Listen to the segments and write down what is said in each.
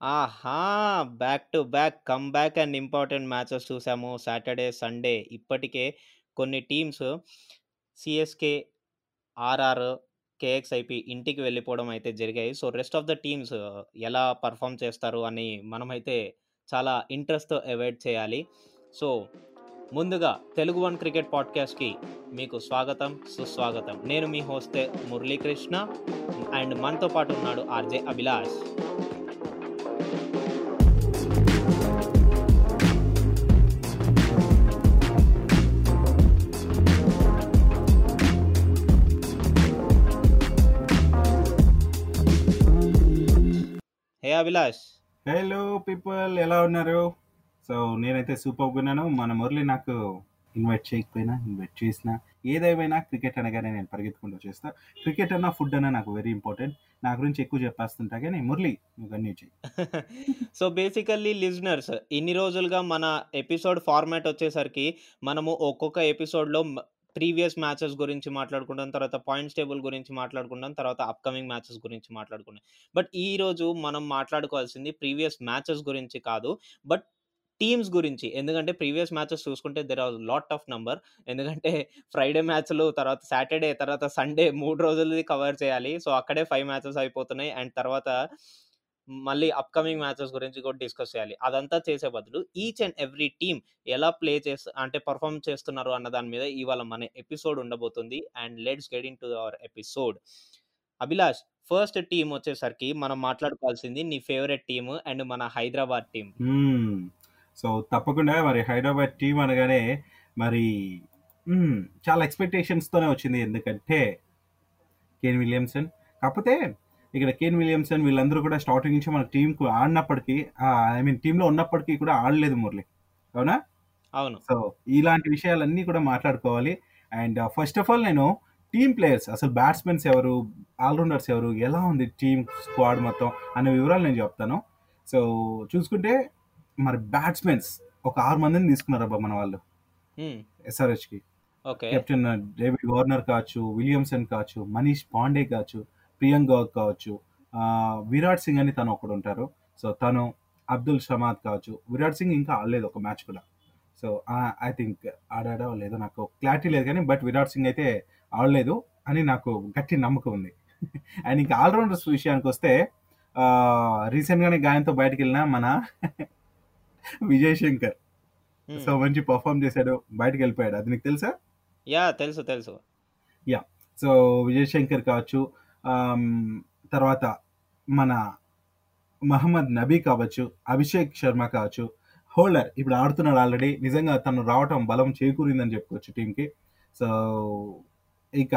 ఆహా! Back to back come back and important matches చూసాము. Saturday, Sunday ఇప్పటికే కొన్ని టీమ్స్ సీఎస్‌కే, ఆర్ఆర్, కేఎక్స్ఐపీ ఇంటికి వెళ్ళిపోవడం అయితే జరిగాయి. So, rest of the teams ఎలా పెర్ఫార్మ్ చేస్తారు అని మనమైతే చాలా ఇంట్రెస్ట్‌తో అవైట్ చేయాలి. సో, ముందుగా తెలుగు వన్ క్రికెట్ పాడ్‌కాస్ట్‌కి మీకు స్వాగతం, సుస్వాగతం. నేను మీ హోస్టే మురళీకృష్ణ అండ్ మనతో పాటు ఉన్నాడు RJ Abhilash. Abhilash. Hello people ఎలా ఉన్నారు? సో, నేనైతే సూపర్‌గా ఉన్నాను. మన మురళి నాకు ఇన్వైట్ చేయకపోయినా, ఇన్వైట్ చేసినా, ఏదేమైనా క్రికెట్ అనగానే నేను పరిగెత్తుకుంటూ వచ్చేస్తా. క్రికెట్ అన్నా, ఫుడ్ అన్నా నాకు వెరీ ఇంపార్టెంట్. నా గురించి ఎక్కువ చెప్పేస్తుంటా గానీ, మురళి నువ్వు చెయ్యి. సో, బేసికల్లీ లిజనర్స్ ఇన్ని రోజులుగా మన ఎపిసోడ్ ఫార్మాట్ వచ్చేసరికి మనము ఒక్కొక్క ఎపిసోడ్‌లో ప్రీవియస్ మ్యాచెస్ గురించి మాట్లాడుకుంటాం. తర్వాత పాయింట్స్ టేబుల్ గురించి మాట్లాడుకుంటాం. తర్వాత అప్‌కమింగ్ మ్యాచెస్ గురించి మాట్లాడుకున్నాం. బట్ ఈ రోజు మనం మాట్లాడుకోవాల్సింది ప్రీవియస్ మ్యాచెస్ గురించి కాదు. బట్ టీమ్స్ గురించి. ఎందుకంటే ప్రీవియస్ మ్యాచెస్ చూసుకుంటే there are lot of number. ఎందుకంటే ఫ్రైడే మ్యాచ్‌లు, తర్వాత సాటర్‌డే, తర్వాత సండే మూడు రోజులది కవర్ చేయాలి. సో, అక్కడే ఫైవ్ మ్యాచెస్ అయిపోతున్నాయి. అండ్ తర్వాత మళ్ళీ అప్‌కమింగ్ మ్యాచెస్ గురించి కూడా డిస్కస్ చేయాలి. అదంతా చేసే బదులు ఈచ్ అండ్ ఎవ్రీ టీమ్ ఎలా ప్లే చేస్తు అంటే పర్ఫామ్ చేస్తున్నారు అన్న దాని మీద ఇవాళ మన ఎపిసోడ్ ఉండబోతుంది. And let's get into our episode. Abhilash first team వచ్చేసరికి మనం మాట్లాడుకోవాల్సింది నీ ఫేవరెట్ టీమ్ అండ్ మన హైదరాబాద్ టీం సో, తప్పకుండా మరి హైదరాబాద్ టీం అనగానే మరి చాలా ఎక్స్‌పెక్టేషన్స్‌తోనే వచ్చింది. ఎందుకంటే కేన్ విలియమ్సన్. కాకపోతే ఇక్కడ కేన్ విలియమ్సన్ వీళ్ళందరూ కూడా స్టార్టింగ్ నుంచి మన టీమ్‌కు ఆడినప్పటికీ ఐ మీన్ టీమ్‌లో ఉన్నప్పటికీ కూడా ఆడలేదు మురళి. అవునా? అవును. సో, ఇలాంటి విషయాలన్నీ కూడా మాట్లాడుకోవాలి. అండ్ ఫస్ట్ ఆఫ్ ఆల్ నేను టీమ్ ప్లేయర్స్ అసలు బ్యాట్స్‌మెన్స్ ఎవరు? ఆల్‌రౌండర్స్ ఎవరు? ఎలా ఉంది టీమ్ స్క్వాడ్ మొత్తం అనే వివరాలు నేను చెప్తాను. సో, చూసుకుంటే మరి బ్యాట్స్‌మెన్స్ ఒక 6 మందిని తీసుకున్నారబ్బా మన వాళ్ళు. ఎస్ఆర్‌హెచ్‌కి. కెప్టెన్ డేవిడ్ వార్నర్ కావచ్చు, విలియమ్సన్ కావచ్చు, మనీష్ పాండే కావచ్చు, ప్రియాంక్ కావచ్చు, విరాట్ సింగ్ అని తను ఒకడుంటారు. సో, తను అబ్దుల్ షమాద్ కావచ్చు. విరాట్ సింగ్ ఇంకా ఆడలేదు ఒక మ్యాచ్ కూడా. సో, ఐ థింక్ ఆడాడో లేదో నాకు క్లారిటీ లేదు కానీ బట్ విరాట్ సింగ్ అయితే ఆడలేదు అని నాకు గట్టి నమ్మకం ఉంది. అండ్ ఇంకా ఆల్‌రౌండర్స్ విషయానికొస్తే ఆహ్, రీసెంట్‌గానే గాయంతో బయటికెళ్ళిన మన విజయ్ శంకర్. హ్మ్. సో, మంచి పెర్ఫార్మ్ చేశాడు. బయటికెళ్ళిపోయాడు. అది నీకు తెలుసా? యాహ్! తెలుసు. తెలుసు. యాహ్! సో, విజయ్ శంకర్ కావచ్చు, తర్వాత మన మహమ్మద్ నబీ కావచ్చు, అభిషేక్ శర్మ కావచ్చు, హోల్డర్ ఇప్పుడు ఆడుతున్నాడు ఆల్రెడీ. నిజంగా తను రావటం బలం చేకూరిందని చెప్పుకోవచ్చు టీమ్‌కి. సో, ఇక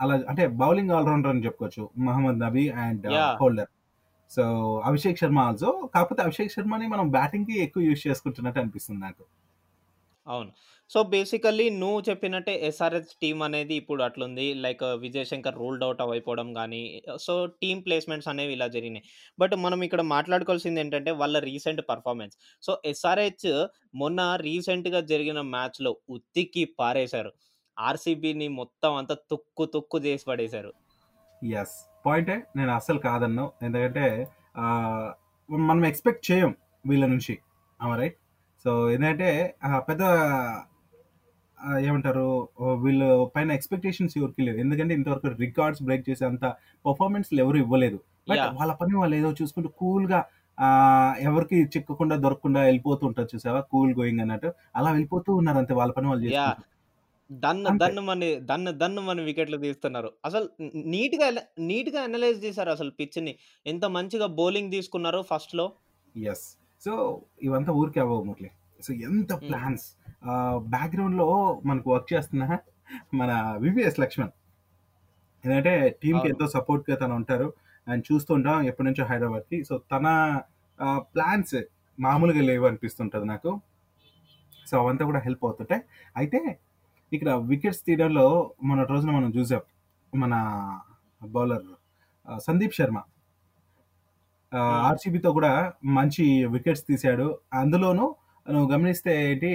అలా అంటే బౌలింగ్ ఆల్‌రౌండర్ అని చెప్పుకోవచ్చు. Mohammad Nabi and yeah! Holder. So, Abhishek Sharma also. కాకపోతే అభిషేక్ శర్మని మనం బ్యాటింగ్‌కి ఎక్కువ యూజ్ చేసుకుంటున్నట్టు అనిపిస్తుంది నాకు. అవును. సో, బేసికల్లీ నువ్వు చెప్పినట్టే ఎస్ఆర్‌హెచ్ టీమ్ అనేది ఇప్పుడు అట్లుంది. Like Vijay Shankar ruled out అయిపోవడం కానీ సో, టీమ్ ప్లేస్‌మెంట్స్ అనేవి ఇలా జరిగినాయి. బట్ మనం ఇక్కడ మాట్లాడుకోవాల్సింది ఏంటంటే వాళ్ళ రీసెంట్ పర్ఫార్మెన్స్ సో, ఎస్ఆర్‌హెచ్ మొన్న రీసెంట్‌గా జరిగిన మ్యాచ్‌లో ఉత్తికి పారేశారు. ఆర్‌సీబీని మొత్తం అంతా తుక్కు తుక్కు చేసి పడేశారు. ఎస్ పాయింటే. నేను అస్సలు కాదన్ను ఎందుకంటే మనం ఎక్స్‌పెక్ట్ చేయం వీళ్ళ నుంచి. రైట్? సో, ఏంటంటే పెద్ద ఏమంటారు వీళ్ళు పైన ఎక్స్‌పెక్టేషన్స్ ఎవరికీ లేవు. ఎందుకంటే ఇంతవరకు రికార్డ్స్ బ్రేక్ చేసేంత పెర్ఫార్మెన్స్‌లు ఎవరు ఇవ్వలేదు. బట్! వాళ్ళ పని వాళ్ళు ఏదో చూసుకుంటూ కూల్‌గా ఎవరికీ చిక్కకుండా, దొరకకుండా వెళ్ళిపోతూ ఉంటారు చూసావా? కూల్ గోయింగ్ అన్నట్టు. అలా వెళ్ళిపోతూ ఉన్నారు అంతే వాళ్ళ పని వాళ్ళు యాహ్! చేసుకుంటూ. దన్ అంతే. దన్నుమని దన్ను దన్నుమని వికెట్లు తీస్తున్నారు. అసలు నీట్‌గా నీట్‌గా అనలైజ్ చేశారు అసలు పిచ్‌ని. ఎంత మంచిగా బౌలింగ్ తీసుకున్నారో ఫస్ట్‌లో. యెస్. సో, ఇవంతా ఊరికే అవ్వవు మురళి. సో, ఎంత. ప్లాన్స్ ఆహ్, బ్యాక్‌గ్రౌండ్‌లో మనకు వర్క్ చేస్తున్న మన వివిఎస్ లక్ష్మణ్. టీమ్‌కి అవును. ఎంతో సపోర్ట్‌గా తను ఉంటారు. అండ్ చూస్తూ ఉంటాం ఎప్పటినుంచో హైదరాబాద్‌కి. సో, తన ప్లాన్స్ మామూలుగా లేవు అనిపిస్తుంటది నాకు. సో, అవంతా కూడా హెల్ప్ అవుతుంటాయి. అయితే ఇక్కడ వికెట్స్ తీయడంలో మొన్నటి రోజున మనం చూసాం. మన బౌలర్ సందీప్ శర్మ. ఆర్‌సీబీతో కూడా మంచి వికెట్స్ తీశాడు. అందులోనూ నువ్వు గమనిస్తే ఏంటి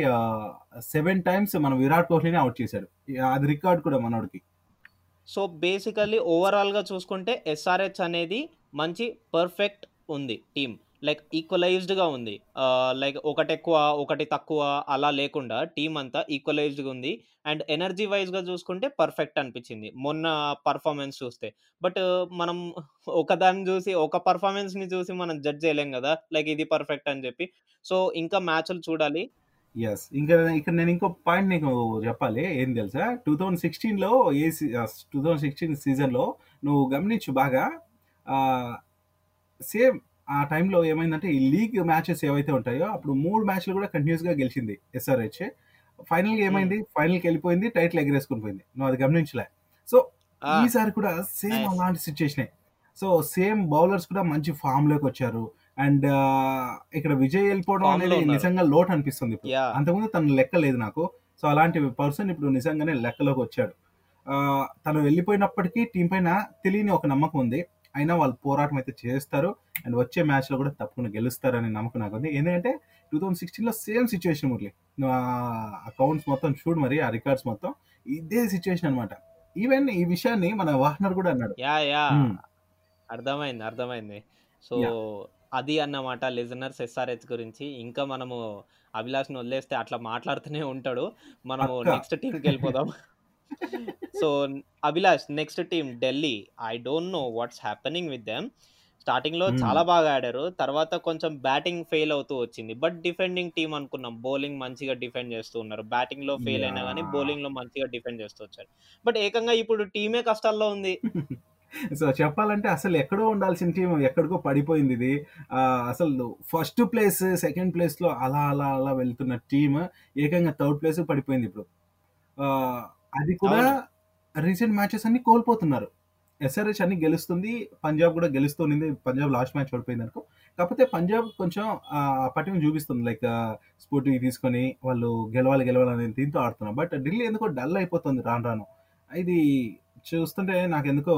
సెవెన్ టైమ్స్ మన విరాట్ కోహ్లీని అవుట్ చేశాడు. అది రికార్డ్ కూడా మనోడికి. సో, బేసికల్లీ ఓవరాల్‌గా చూసుకుంటే ఎస్ఆర్‌హెచ్ అనేది మంచి పర్ఫెక్ట్ ఉంది టీం లైక్ ఈక్వలైజ్డ్‌గా ఉంది. లైక్ లైక్ ఒకటెక్కువ, ఒకటి తక్కువ అలా లేకుండా టీం అంతా ఈక్వలైజ్డ్‌గా ఉంది. అండ్ ఎనర్జీ వైజ్గా చూసుకుంటే పర్ఫెక్ట్ అనిపించింది. మొన్న పర్ఫార్మెన్స్ చూస్తే. బట్ మనం ఒకదాన్ని చూసి ఒక పర్ఫార్మెన్స్ని చూసి మనం జడ్జ్ చేయలేం కదా లైక్ ఇది పర్ఫెక్ట్ అని చెప్పి. సో, ఇంకా మ్యాచ్‌లు చూడాలి. ఎస్ ఇంకా ఇక్కడ నేను ఇంకో పాయింట్ నీకు చెప్పాలి. ఏం తెలుసా? 2016లో ఏ టూ థౌజండ్ సిక్స్టీన్ సీజన్‌లో నువ్వు గమనించు బాగా సేమ్ ఆ టైంలో ఏమైందంటే ఈ లీగ్ మ్యాచెస్ ఏవైతే ఉంటాయో అప్పుడు 3 మ్యాచ్‌లు కూడా కంటిన్యూయస్‌గా గెలిచింది ఎస్ఆర్‌హెచ్. ఫైనల్‌గా హ్మ్. ఏమైంది? ఫైనల్‌కెళ్ళిపోయింది. టైటిల్ ఎగరేసుకొని పోయింది. నువ్వు అది గమనించలే. సో! ఈసారి కూడా సేమ్. అలాంటి సిట్యుయేషనే. సో, సేమ్ బౌలర్స్ కూడా మంచి ఫామ్‌లోకొచ్చారు. అండ్ ఆహ్, ఇక్కడ విజయ్ ఎళ్ళిపోవడం ఫామ్‌లో అనేది. నిజంగా లోటు అనిపిస్తుంది ఇప్పుడు. అంతకుముందు తను లెక్క లేదు నాకు. సో, అలాంటి పర్సన్ ఇప్పుడు నిజంగానే లెక్కలోకొచ్చాడు. ఆహ్, తను వెళ్ళిపోయినప్పటికీ టీమ్ పైన తెలియని ఒక నమ్మకం ఉంది. అయినా వాళ్ళు పోరాటం అయితే చేస్తారు. అండ్ వచ్చే మ్యాచ్‌లో కూడా తప్పకుండా గెలుస్తారనే నమ్మకం నాకుంది. ఎందుకంటే 2016లో సేమ్ సిట్యుయేషన్ మురళి. నువ్వు ఆ అకౌంట్స్ మొత్తం చూడు మరి ఆ రికార్డ్స్ మొత్తం. ఇదే సిట్యుయేషన్ అన్నమాట. ఈవెన్ ఈ విషయాన్ని మన వార్నర్ కూడా అన్నాడు. యాహ్! హ్మ్. అర్థమైంది. అర్థమైంది. సో! అది అన్నమాట లిజనర్స్ ఎస్ఆర్‌హెచ్ గురించి. ఇంకా మనము అభిలాష్‌ని వదిలేస్తే అట్లా మాట్లాడుతూనే ఉంటాడు. మనము. Next టీమ్‌కెళ్ళిపోదాం. So, Abhilash next team Delhi. I don't know what's happening with them. స్టార్టింగ్‌లో హ్మ్. చాలా బాగా ఆడారు. తర్వాత కొంచెం బ్యాటింగ్ ఫెయిల్ అవుతూ వచ్చింది. బట్ డిఫెండింగ్ టీమ్ అనుకున్నాం. బౌలింగ్ మంచిగా డిఫెండ్ చేస్తూ ఉన్నారు. బ్యాటింగ్‌లో ఫెయిల్ అయినా గానీ యాహ్! బౌలింగ్‌లో మంచిగా డిఫెండ్ చేస్తూ వచ్చారు. బట్ ఏకంగా ఇప్పుడు టీమే కష్టాల్లో ఉంది. సో, చెప్పాలంటే అసలు ఎక్కడో ఉండాల్సిన టీమ్ ఎక్కడికో పడిపోయిందిది. ఆహ్, అసలు ఫస్ట్ ప్లేస్, సెకండ్ ప్లేస్‌లో అలా, అలా, అలా వెళ్తున్న టీమ్ ఏకంగా థర్డ్ ప్లేస్‌కి పడిపోయింది ఇప్పుడు. అది కూడా. రీసెంట్ మ్యాచెస్ అన్నీ కోల్పోతున్నారు. ఎస్ఆర్‌హెచ్ అన్ని గెలుస్తుంది. పంజాబ్ కూడా గెలుస్తూ ఉండింది. పంజాబ్ లాస్ట్ మ్యాచ్ ఓడిపోయిందనుకో. కాకపోతే పంజాబ్ కొంచెం పటిమ చూపిస్తుంది. లైక్ స్ఫూర్తి తీసుకొని వాళ్ళు గెలవాలి, గెలవాలి అనే దీంతో ఆడుతున్నారు. బట్ ఢిల్లీ ఎందుకో డల్ అయిపోతుంది రాను రాను. ఇది చూస్తుంటే నాకెందుకో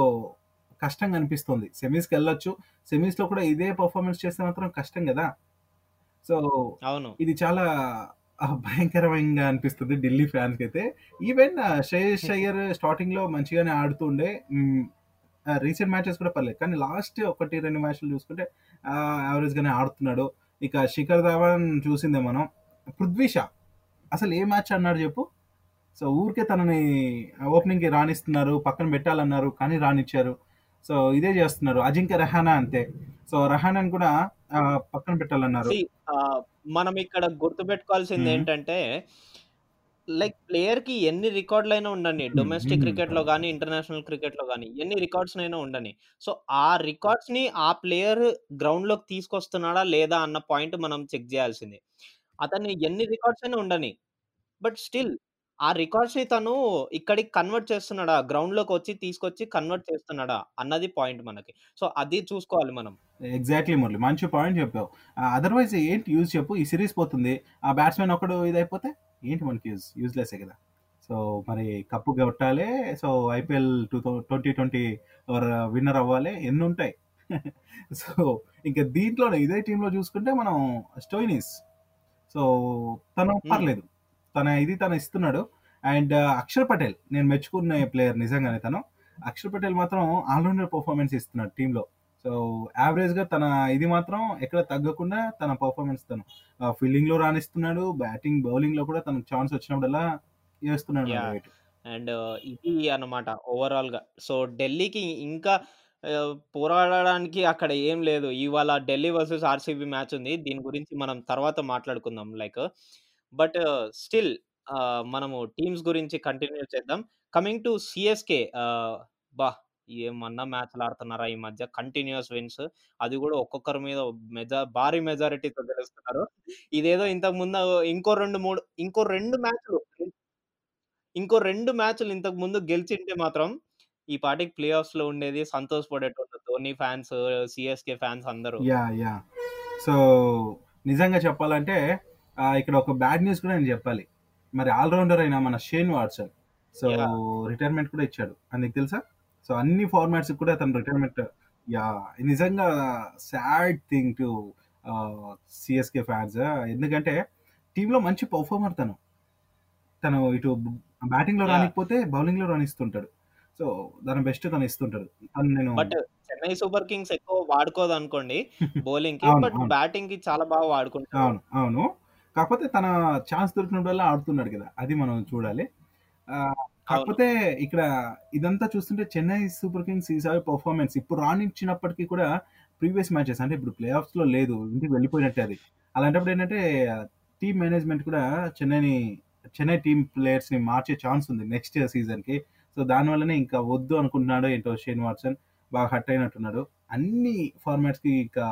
కష్టంగా అనిపిస్తుంది. సెమీస్‌కెళ్ళొచ్చు. సెమీస్‌లో కూడా ఇదే పెర్ఫార్మన్స్ చేస్తే మాత్రం కష్టం గదా! సో, అవును. ఇది చాలా భయంకరంగా అనిపిస్తుంది ఢిల్లీ ఫ్యాన్స్‌కైతే. ఈవెన్ శ్రేయస్ అయ్యర్ స్టార్టింగ్‌లో మంచిగానే ఆడుతూ ఉండే. హ్మ్. ఆహ్, రీసెంట్ మ్యాచెస్ కూడా పర్లేదు. కానీ లాస్ట్ 1, 2 మ్యాచ్‌లు చూసుకుంటే ఆహ్, యావరేజ్‌గానే ఆడుతున్నాడు. ఇక శిఖర్ ధవన్ చూసిందే మనం. పృథ్వీ షా అసలు ఏ మ్యాచ్ ఆడినాడు చెప్పు? సో, ఊరికే తనని ఓపెనింగ్‌కి రానిస్తున్నారు. పక్కన పెట్టాలన్నారు. కానీ రానిచ్చారు. సో, ఇదే చేస్తున్నారు. అజింక్య రహానా అంతే. సో, రహానాని కూడా పక్కన పెట్టాలన్నారు. మనం ఇక్కడ హ్మ్. గుర్తుపెట్టుకోవాల్సిందేంటంటే లైక్ ప్లేయర్‌కి ఎన్ని రికార్డ్‌లైనా ఉండని. హ్మ్. డొమెస్టిక్ హ్మ్. క్రికెట్‌లో గాని, ఇంటర్నేషనల్ క్రికెట్‌లో గాని ఎన్ని రికార్డ్స్‌నైనా ఉండని. సో, ఆ రికార్డ్స్‌ని ఆ ప్లేయర్ గ్రౌండ్‌లోకి తీసుకొస్తున్నాడా లేదా అన్న పాయింట్ మనం చెక్ చేయాల్సిందే. అతను ఎన్ని రికార్డ్స్ అయినా ఉండని. బట్ స్టిల్ ఆ రికార్డ్స్‌ని తను ఇక్కడికి కన్వర్ట్ చేస్తున్నాడా? గ్రౌండ్‌లోకి వచ్చి తీసుకొచ్చి కన్వర్ట్ చేస్తున్నాడా? అన్నది పాయింట్ మనకి. సో, అది చూసుకోవాలి మనం. ఎగ్జాక్ట్‌లీ మురళి. మంచి పాయింట్ చెప్పావు. ఆహ్, అదర్‌వైజ్ ఏంటి యూజ్ చెప్పు? ఈ సీరీస్ పోతుంది. ఆ బ్యాట్స్‌మన్ ఒక్కడు ఇదైపోతే ఏంటి మనకి యూజ్? యూజ్‌లెస్సే కదా! సో, మరి కప్పు కొట్టాలి. సో, ఐపీఎల్ టూ థౌ 2020 ఆర్ విన్నర్ అవ్వాలి. ఎన్నుంటాయి. సో, ఇంక దీంట్లోనే ఇదే టీమ్‌లో చూసుకుంటే మనం స్టోయినిస్. సో, తను హ్మ్. పర్లేదు. తన ఇది తను ఇస్తున్నాడు. అండ్ అక్షర్ పటేల్ నేను మెచ్చుకునే ప్లేయర్ నిజంగానే తను. అక్షర్ పటేల్ మాత్రం ఆల్ రౌండర్ పెర్ఫార్మన్స్ ఇస్తున్నాడు టీమ్‌లో. సో, యావరేజ్‌గా తన ఇది మాత్రం ఎక్కడ తగ్గకుండా తన పెర్ఫార్మన్స్ తను ఫీల్డింగ్‌లో రాణిస్తున్నాడు. బ్యాటింగ్, బౌలింగ్‌లో కూడా తనకు ఛాన్స్ వచ్చినప్పుడల్లా! వెయిట్. అండ్ ఇది అన్నమాట ఓవరాల్‌గా. సో, ఢిల్లీకి ఇంకా పోరాడడానికి అక్కడ ఏం లేదు. ఇవాళ ఢిల్లీ వర్సెస్ ఆర్‌సీబీ మ్యాచ్ ఉంది. దీని గురించి మనం తర్వాత మాట్లాడుకుందాం లైక్. బట్ స్టిల్ ఆహ్, మనము టీమ్స్ గురించి కంటిన్యూ చేద్దాం. కమింగ్ టు సీఎస్‌కే ఆహ్, అబ్బా! ఏమన్నా మ్యాచ్‌లు ఆడుతున్నారా ఈ మధ్య కంటిన్యూయస్ విన్స్. అది కూడా ఒక్కొక్కరి మీద మెజా భారీ మెజారిటీతో గెలుస్తున్నారు. ఇదేదో ఇంతకు ముందు ఇంకో 2, 3 ఇంకో 2 మ్యాచ్‌లు ఇంకో 2 మ్యాచ్‌లు ఇంతకు ముందు గెలిచింటే మాత్రం ఈ పాటికి ప్లే ఆఫ్స్‌లో ఉండేది. సంతోషపడేటోళ్ళు ధోని ఫ్యాన్స్, సీఎస్‌కే ఫ్యాన్స్ అందరూ. యాహ్! యాహ్! సో, నిజంగా చెప్పాలంటే ఇక్కడ ఒక బ్యాడ్ న్యూస్ కూడా నేను చెప్పాలి. మరి ఆల్ రౌండర్ అయిన మన షేన్ వాట్సన్. సో! రిటైర్మెంట్ కూడా ఇచ్చాడు. అది నీకు తెలుసా? సో, అన్ని ఫార్మాట్స్‌కి కూడా తను రిటైర్మెంట్ యాహ్! నిజంగా sad thing to CSK fans. ఎందుకంటే టీమ్‌లో మంచి పెర్ఫార్మర్ తను. తను ఇటు బ్యాటింగ్‌లో యాహ్! రానీయకపోతే బౌలింగ్‌లో రాణిస్తుంటాడు. సో దాని బెస్ట్ తను ఇస్తుంటాడు నేను బట్ చెన్నై సూపర్ కింగ్స్ ఎక్కువ వాడుకోదు అనుకోండి బౌలింగ్ కి బట్. బ్యాటింగ్కి చాలా బాగా వాడుకుంటారు అవును అవును కాకపోతే తన ఛాన్స్ దొరికినప్పుడల్లా ఆడుతున్నాడు కదా అది మనం చూడాలి. కాకపోతే ఇక్కడ ఇదంతా చూస్తుంటే చెన్నై సూపర్ కింగ్స్ ఈసారి పర్ఫార్మెన్స్ ఇప్పుడు రాణించినప్పటికీ కూడా ప్రీవియస్ మ్యాచెస్ అంటే ఇప్పుడు ప్లే ఆఫ్స్లో లేదు ఇంటికి వెళ్ళిపోయినట్టే అది. అలాంటప్పుడు ఏంటంటే టీమ్ మేనేజ్మెంట్ కూడా చెన్నైని చెన్నై టీమ్ ప్లేయర్స్ని మార్చే ఛాన్స్ ఉంది నెక్స్ట్ సీజన్కి. సో దానివల్లనే ఇంకా వద్దు అనుకుంటున్నాడు ఏంటో షేన్ వాట్సన్ బాగా హట్ అయినట్టున్నాడు. అన్ని ఫార్మాట్స్కి ఇంకా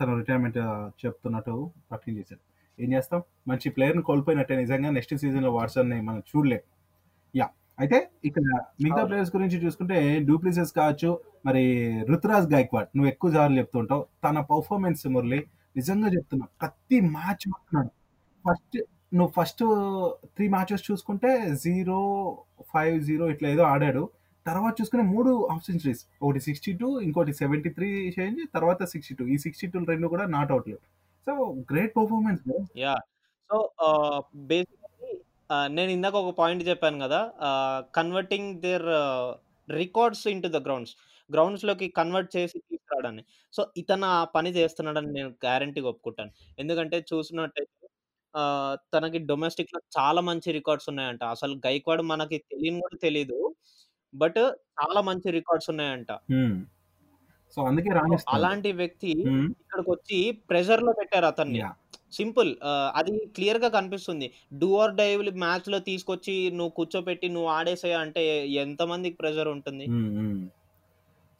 తను రిటైర్మెంట్ చెప్తున్నట్టు ప్రకటన చేశాడు ఏం చేస్తాం? మంచి ప్లేయర్ని కోల్పోయినట్టే నిజంగా నెక్స్ట్ సీజన్లో వాట్సన్ని మనం చూడలేం. యా అయితే ఇక్కడ మిగతా. ప్లేయర్స్ గురించి చూసుకుంటే డూప్లిసెస్ కావచ్చు మరి రుతురాజ్ గైక్వాడ్ నువ్వు ఎక్కువ సార్లు చెప్తుంటావు. తన పర్ఫార్మెన్స్ మురళి నిజంగా చెప్తున్నా ప్రతి మ్యాచ్ మాట్లాడు ఫస్ట్ నువ్వు ఫస్ట్ త్రీ మ్యాచెస్ చూసుకుంటే జీరో ఫైవ్ జీరో ఇట్లా ఏదో ఆడాడు. తర్వాత చూసుకునే మూడు హాఫ్ సెంచరీస్ ఒకటి సిక్స్టీ టూ ఇంకోటి సెవెంటీ త్రీ చేంజ్ తర్వాత సిక్స్టీ టూ ఈ సిక్స్టీ టూ రెండు కూడా not అవుట్లు so great performance yeah. So basically నేను ఇందాక ఒక పాయింట్ చెప్పాను కదా converting their records into the grounds గ్రౌండ్స్లోకి convert చేసి తీసుకురావడాన్ని. సో ఇతను ఆ పని చేస్తున్నాడని నేను గ్యారంటీగా ఒప్పుకుంటాను. ఎందుకంటే చూసినట్టయితే తనకి డొమెస్టిక్లో చాలా మంచి రికార్డ్స్ ఉన్నాయంట. అసలు గైక్వాడ్ మనకి తెలియని కూడా తెలియదు బట్ చాలా మంచి రికార్డ్స్ ఉన్నాయంట. సో అందుకే అలాంటి వ్యక్తి. ఇక్కడికి వచ్చి ప్రెషర్లో పెట్టారు అతన్ని. సింపుల్ అది క్లియర్గా కనిపిస్తుంది. డూ ఆర్ డైవ్ మ్యాచ్లో తీసుకొచ్చి నువ్వు కూర్చోపెట్టి నువ్వు ఆడేసే అంటే ఎంత మందికి ప్రెషర్ ఉంటుంది.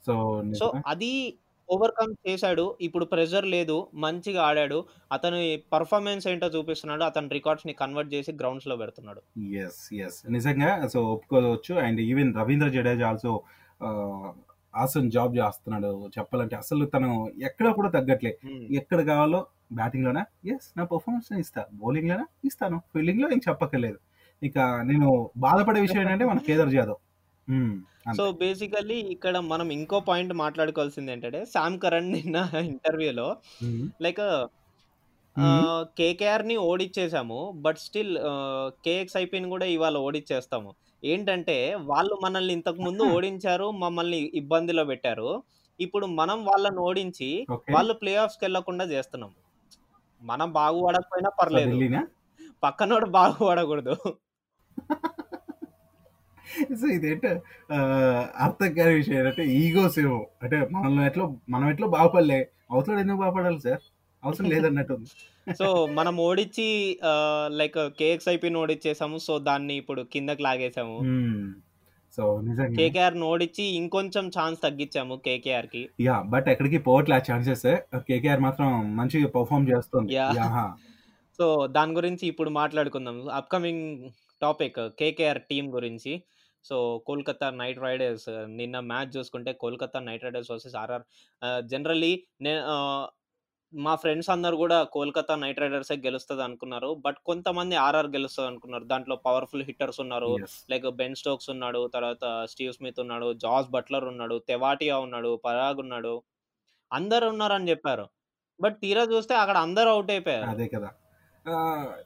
So so. అది ఓవర్కమ్ చేశాడు. ఇప్పుడు ప్రెషర్ లేదు. మంచిగా ఆడాడు. అతని పర్ఫార్మెన్స్ ఏంటో చూపిస్తున్నాడు. అతని రికార్డ్స్ని కన్వర్ట్ చేసి గ్రౌండ్స్లో పెడుతున్నాడు. ఎస్ ఎస్ నిజంగా so ఒప్పుకోవచ్చు. And even Ravindra Jadeja also awesome job చేస్తున్నాడు చెప్పాలంటే అసలు తను ఎక్కడ కూడా తగ్గట్లే Hmm. ఎక్కడ కావాలో బ్యాటింగ్ లోనా ఎస్ నా పర్ఫార్మెన్స్ ఇస్తా బౌలింగ్ లోనా ఇస్తాను ఫీల్డింగ్లో ఏం చెప్పక్కర్లేదు ఇక నేను బాధపడే విషయం ఏంటంటే మన Kedar Jadhav Hmm. So basically ఇక్కడ మనం ఇంకో పాయింట్ మాట్లాడుకోవాల్సింది ఏంటంటే శామ్ కరణ్ నిన్న ఇంటర్వ్యూలో Hmm. Like Hmm. కేకేఆర్ని ఓడిచ్చేసాము బట్ స్టిల్ కేఎక్స్ఐపిని కూడా ఇవాళ ఓడిచ్చేస్తాము. ఏంటంటే వాళ్ళు మనల్ని ఇంతకు ముందు. ఓడించారు మమ్మల్ని ఇబ్బందిలో పెట్టారు. ఇప్పుడు మనం వాళ్ళని ఓడించి వాళ్ళు ప్లే ఆఫ్స్కి వెళ్ళకుండా చేస్తున్నాం మనం బాగుపడకపోయినా పర్లేదు. పక్కనోడు బాగుపడకూడదు సో ఇదేంట అర్థం కాని విషయం ఏంటంటే ఈగోస్ ఏమో. అంటే మనం ఎట్లా మనం ఎట్లా బాగుపడలే అవతల ఎందుకు బాగుపడాలి సార్? అవసరం లేదన్నట్టు సో మనం ఓడించి లైక్ కేఎక్స్ఐపిని ఓడిచ్చేసాము. సో దాన్ని ఇప్పుడు కిందకి లాగేసాము. సో నిజంగా. కేకేఆర్ ఓడించి ఇంకొంచెం ఛాన్స్ తగ్గించాము కేకేఆర్కి. యా బట్ ఎక్కడికి పోవట్లే ఛాన్సెస్. కేకేఆర్ మాత్రం మంచిగా పర్ఫామ్ చేస్తుంది. యా. సో దాని గురించి ఇప్పుడు మాట్లాడుకుందాం. అప్కమింగ్ టాపిక్ కేకేఆర్ టీం గురించి. సో కోల్కతా నైట్ రైడర్స్ నిన్న మ్యాచ్ చూసుకుంటే Kolkata Knight Riders versus RR generally నే మా ఫ్రెండ్స్ అందరు కూడా కోల్కతా నైట్ రైడర్సే గెలుస్తుంది అనుకున్నారు బట్ కొంతమంది ఆర్ఆర్ గెలుస్తుంది అనుకున్నారు దాంట్లో పవర్ఫుల్ హిట్టర్స్ ఉన్నారు. లైక్ బెన్ స్టోక్స్ ఉన్నాడు తర్వాత స్టీవ్ స్మిత్ ఉన్నాడు జాస్ బట్లర్ ఉన్నాడు తెవాటియా ఉన్నాడు పరాగ్ ఉన్నాడు. అందరు ఉన్నారని చెప్పారు. బట్ తీరా చూస్తే అక్కడ అందరూ అవుట్ అయిపోయారు. అదే కదా.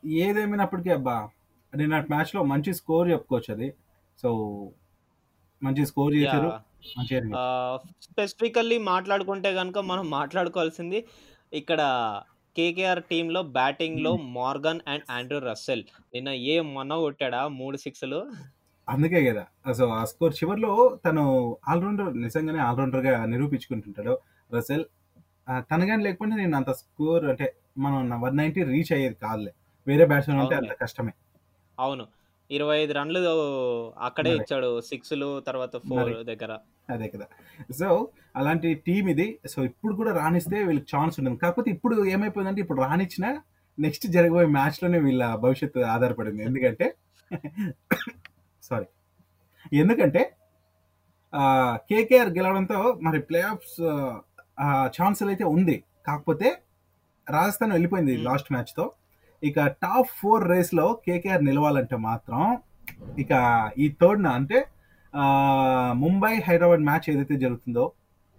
ఏదేమైనప్పటికీ అబ్బా నిన్న మ్యాచ్లో మంచి స్కోర్ చెప్పుకోవచ్చు అది. సో మంచి స్కోర్ చేశారు. స్పెసిఫికల్లీ మాట్లాడుకుంటే కనుక మనం మాట్లాడుకోవాల్సింది ఇక్కడ కేకేఆర్ టీంలో బ్యాటింగ్లో మార్గన్ అండ్ ఆండ్రూ రస్సెల్. నిన్న ఏ మొన్న కొట్టాడా? మూడు సిక్స్లు. అందుకే కదా. సో ఆ స్కోర్ చివరిలో తను ఆల్రౌండర్ నిజంగానే ఆల్రౌండర్గా నిరూపించుకుంటుంటాడు రసెల్ తను కానీ లేకపోతే నేను అంత స్కోర్ అంటే మనం వన్ నైన్టీ రీచ్ అయ్యేది కాదులే. వేరే బ్యాట్స్మెన్ ఉంటే అంత. కష్టమే. అవును. ఇరవై ఐదు రన్లు అక్కడే. ఇచ్చాడు. సిక్స్లు తర్వాత ఫోర్. దగ్గర. అదే కదా. సో అలాంటి టీం ఇది. సో ఇప్పుడు కూడా రాణిస్తే వీళ్ళకి ఛాన్స్ ఉంటుంది. కాకపోతే ఇప్పుడు ఏమైపోయిందంటే ఇప్పుడు రాణించిన నెక్స్ట్ జరగబోయే మ్యాచ్లోనే వీళ్ళ భవిష్యత్తు ఆధారపడింది. ఎందుకంటే సారీ ఎందుకంటే కేకేఆర్ గెలవడంతో మరి ప్లే ఆఫ్స్ ఛాన్సులు అయితే ఉంది. కాకపోతే రాజస్థాన్ వెళ్ళిపోయింది Hmm. లాస్ట్ మ్యాచ్తో. ఇక టాప్ ఫోర్ రేస్లో కేకేఆర్ నిలవాలంటే మాత్రం ఇక ఈ థర్డ్ అంటే ఆ, ముంబై హైదరాబాద్ మ్యాచ్ ఏదైతే జరుగుతుందో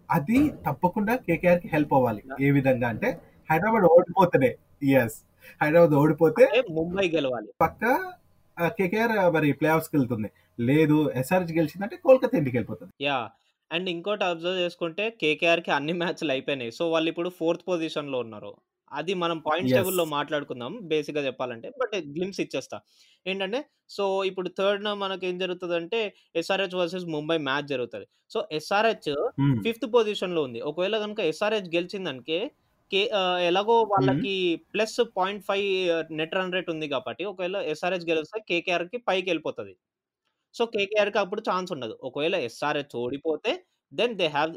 అది తప్పకుండా కేకేఆర్కి హెల్ప్ అవ్వాలి ఏ విధంగా అంటే హైదరాబాద్ ఓడిపోతేనే ఎస్ హైదరాబాద్ ఓడిపోతే అంటే ముంబై గెలవాలి పక్క కేకేఆర్ మరి ప్లే ఆఫ్స్కి వెళ్తుంది లేదు ఎస్ఆర్హెచ్ గెలిచిందంటే కోల్కతా ఇంటికెళ్ళిపోతది. యాహ్! అండ్ ఇంకోటి అబ్జర్వ్ చేసుకుంటే కేకేఆర్‌కి అన్ని మ్యాచ్‌లు అయిపోయినాయి. సో, వాళ్ళిప్పుడు ఫోర్త్ పొజిషన్‌లో ఉన్నారు. అది మనం పాయింట్స్. టేబుల్‌లో మాట్లాడుకుందాం బేసిక్‌గా చెప్పాలంటే. బట్ గ్లింప్స్ ఇచ్చేస్తా. ఏంటంటే సో, ఇప్పుడు థర్డ్‌న మనకేం జరుగుతదంటే ఎస్ఆర్‌హెచ్ వర్సెస్ ముంబై మ్యాచ్ జరుగుతది. So, SRH. ఫిఫ్త్ పొజిషన్‌లో ఉంది. ఒకవేళ గనుక ఎస్ఆర్‌హెచ్ గెలిచిందనుకే కే ఎలాగో. వాళ్ళకి ప్లస్ 0.5 నెట్ రన్ రేట్ ఉంది కాబట్టి ఒకవేళ ఎస్ఆర్‌హెచ్ గెలిస్తే కేకేఆర్‌కి పైకెళ్ళిపోతది. సో, కేకేఆర్‌కి అప్పుడు ఛాన్స్ ఉండదు. ఒకవేళ ఎస్ఆర్‌హెచ్ ఓడిపోతే then they ah,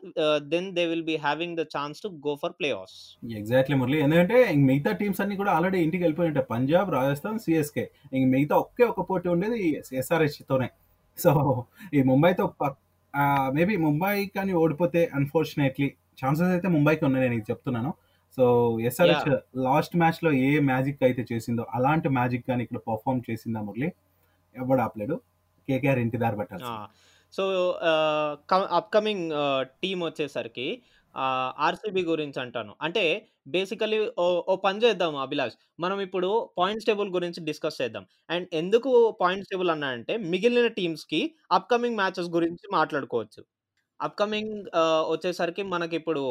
then they will be having the chance to go for playoffs. Exactly Murali. ఎందుకంటే ఇంక మిగతా టీమ్స్ అన్నీ కూడా ఆల్రెడీ ఇంటికెళ్ళిపోయి ఉంటాయి. పంజాబ్, రాజస్థాన్, సీఎస్‌కే. ఇంక మిగతా ఒకే ఒక్క పోటీ ఉండేది ఎస్ఆర్‌హెచ్‌తోనే. సో, ఈ ముంబైతో మేబీ ముంబై కానీ ఓడిపోతే అన్‌ఫార్చునేట్‌లీ ఛాన్సెస్ అయితే ముంబైకి ఉన్నాయి నేను చెప్తున్నాను. So, SRH! లాస్ట్ మ్యాచ్‌లో ఏ మ్యాజిక్ అయితే చేసిందో అలాంటి మ్యాజిక్ గాని ఇక్కడ పెర్ఫార్మ్ చేసిందా మురళి? ఎవ్వడు ఆపలేడు. కేకేఆర్ ఇంటి దారి ఆ! సో, క అప్‌కమింగ్ టీమ్ వచ్చేసరికి ఆహ్, ఆర్‌సీబీ గురించి అంటాను. అంటే బేసికల్లీ ఓ ఓ పని చేద్దాం అభిలాష్. మనం ఇప్పుడు పాయింట్స్ టేబుల్ గురించి డిస్కస్ చేద్దాం. అండ్ ఎందుకు పాయింట్స్ టేబుల్ అన్నా అంటే మిగిలిన టీమ్స్‌కి అప్‌కమింగ్ మ్యాచెస్ గురించి మాట్లాడుకోవచ్చు. అప్‌కమింగ్ ఆహ్, వచ్చేసరికి మనకిప్పుడు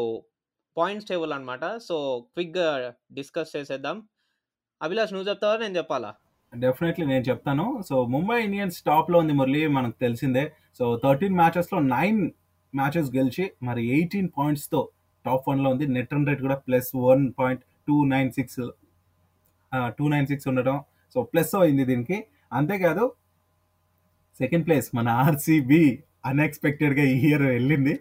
పాయింట్స్ టేబుల్ అనమాట సో, క్విక్‌గా డిస్కస్ చేసేద్దాం. అభిలాష్ నువ్వు చెప్తావా? నేను చెప్పాలా? డెఫినెట్‌లీ నేను చెప్తాను. సో, ముంబై ఇండియన్స్ టాప్‌లో ఉంది మురళి మనకు తెలిసిందే. సో, 13 మ్యాచెస్‌లో 9 మ్యాచెస్ గెలిచి మరి 18 పాయింట్స్‌తో టాప్ 1లో ఉంది. నెట్ రన్ రేట్ కూడా ప్లస్ 1.296 ఆహ్, 296 ఉండడం. సో, ప్లస్ అయింది దీనికి. అంతేకాదు సెకండ్ ప్లేస్ మన ఆర్‌సీబీ అన్‌ఎక్స్‌పెక్టెడ్‌గా ఈ ఇయర్ వెళ్ళింది.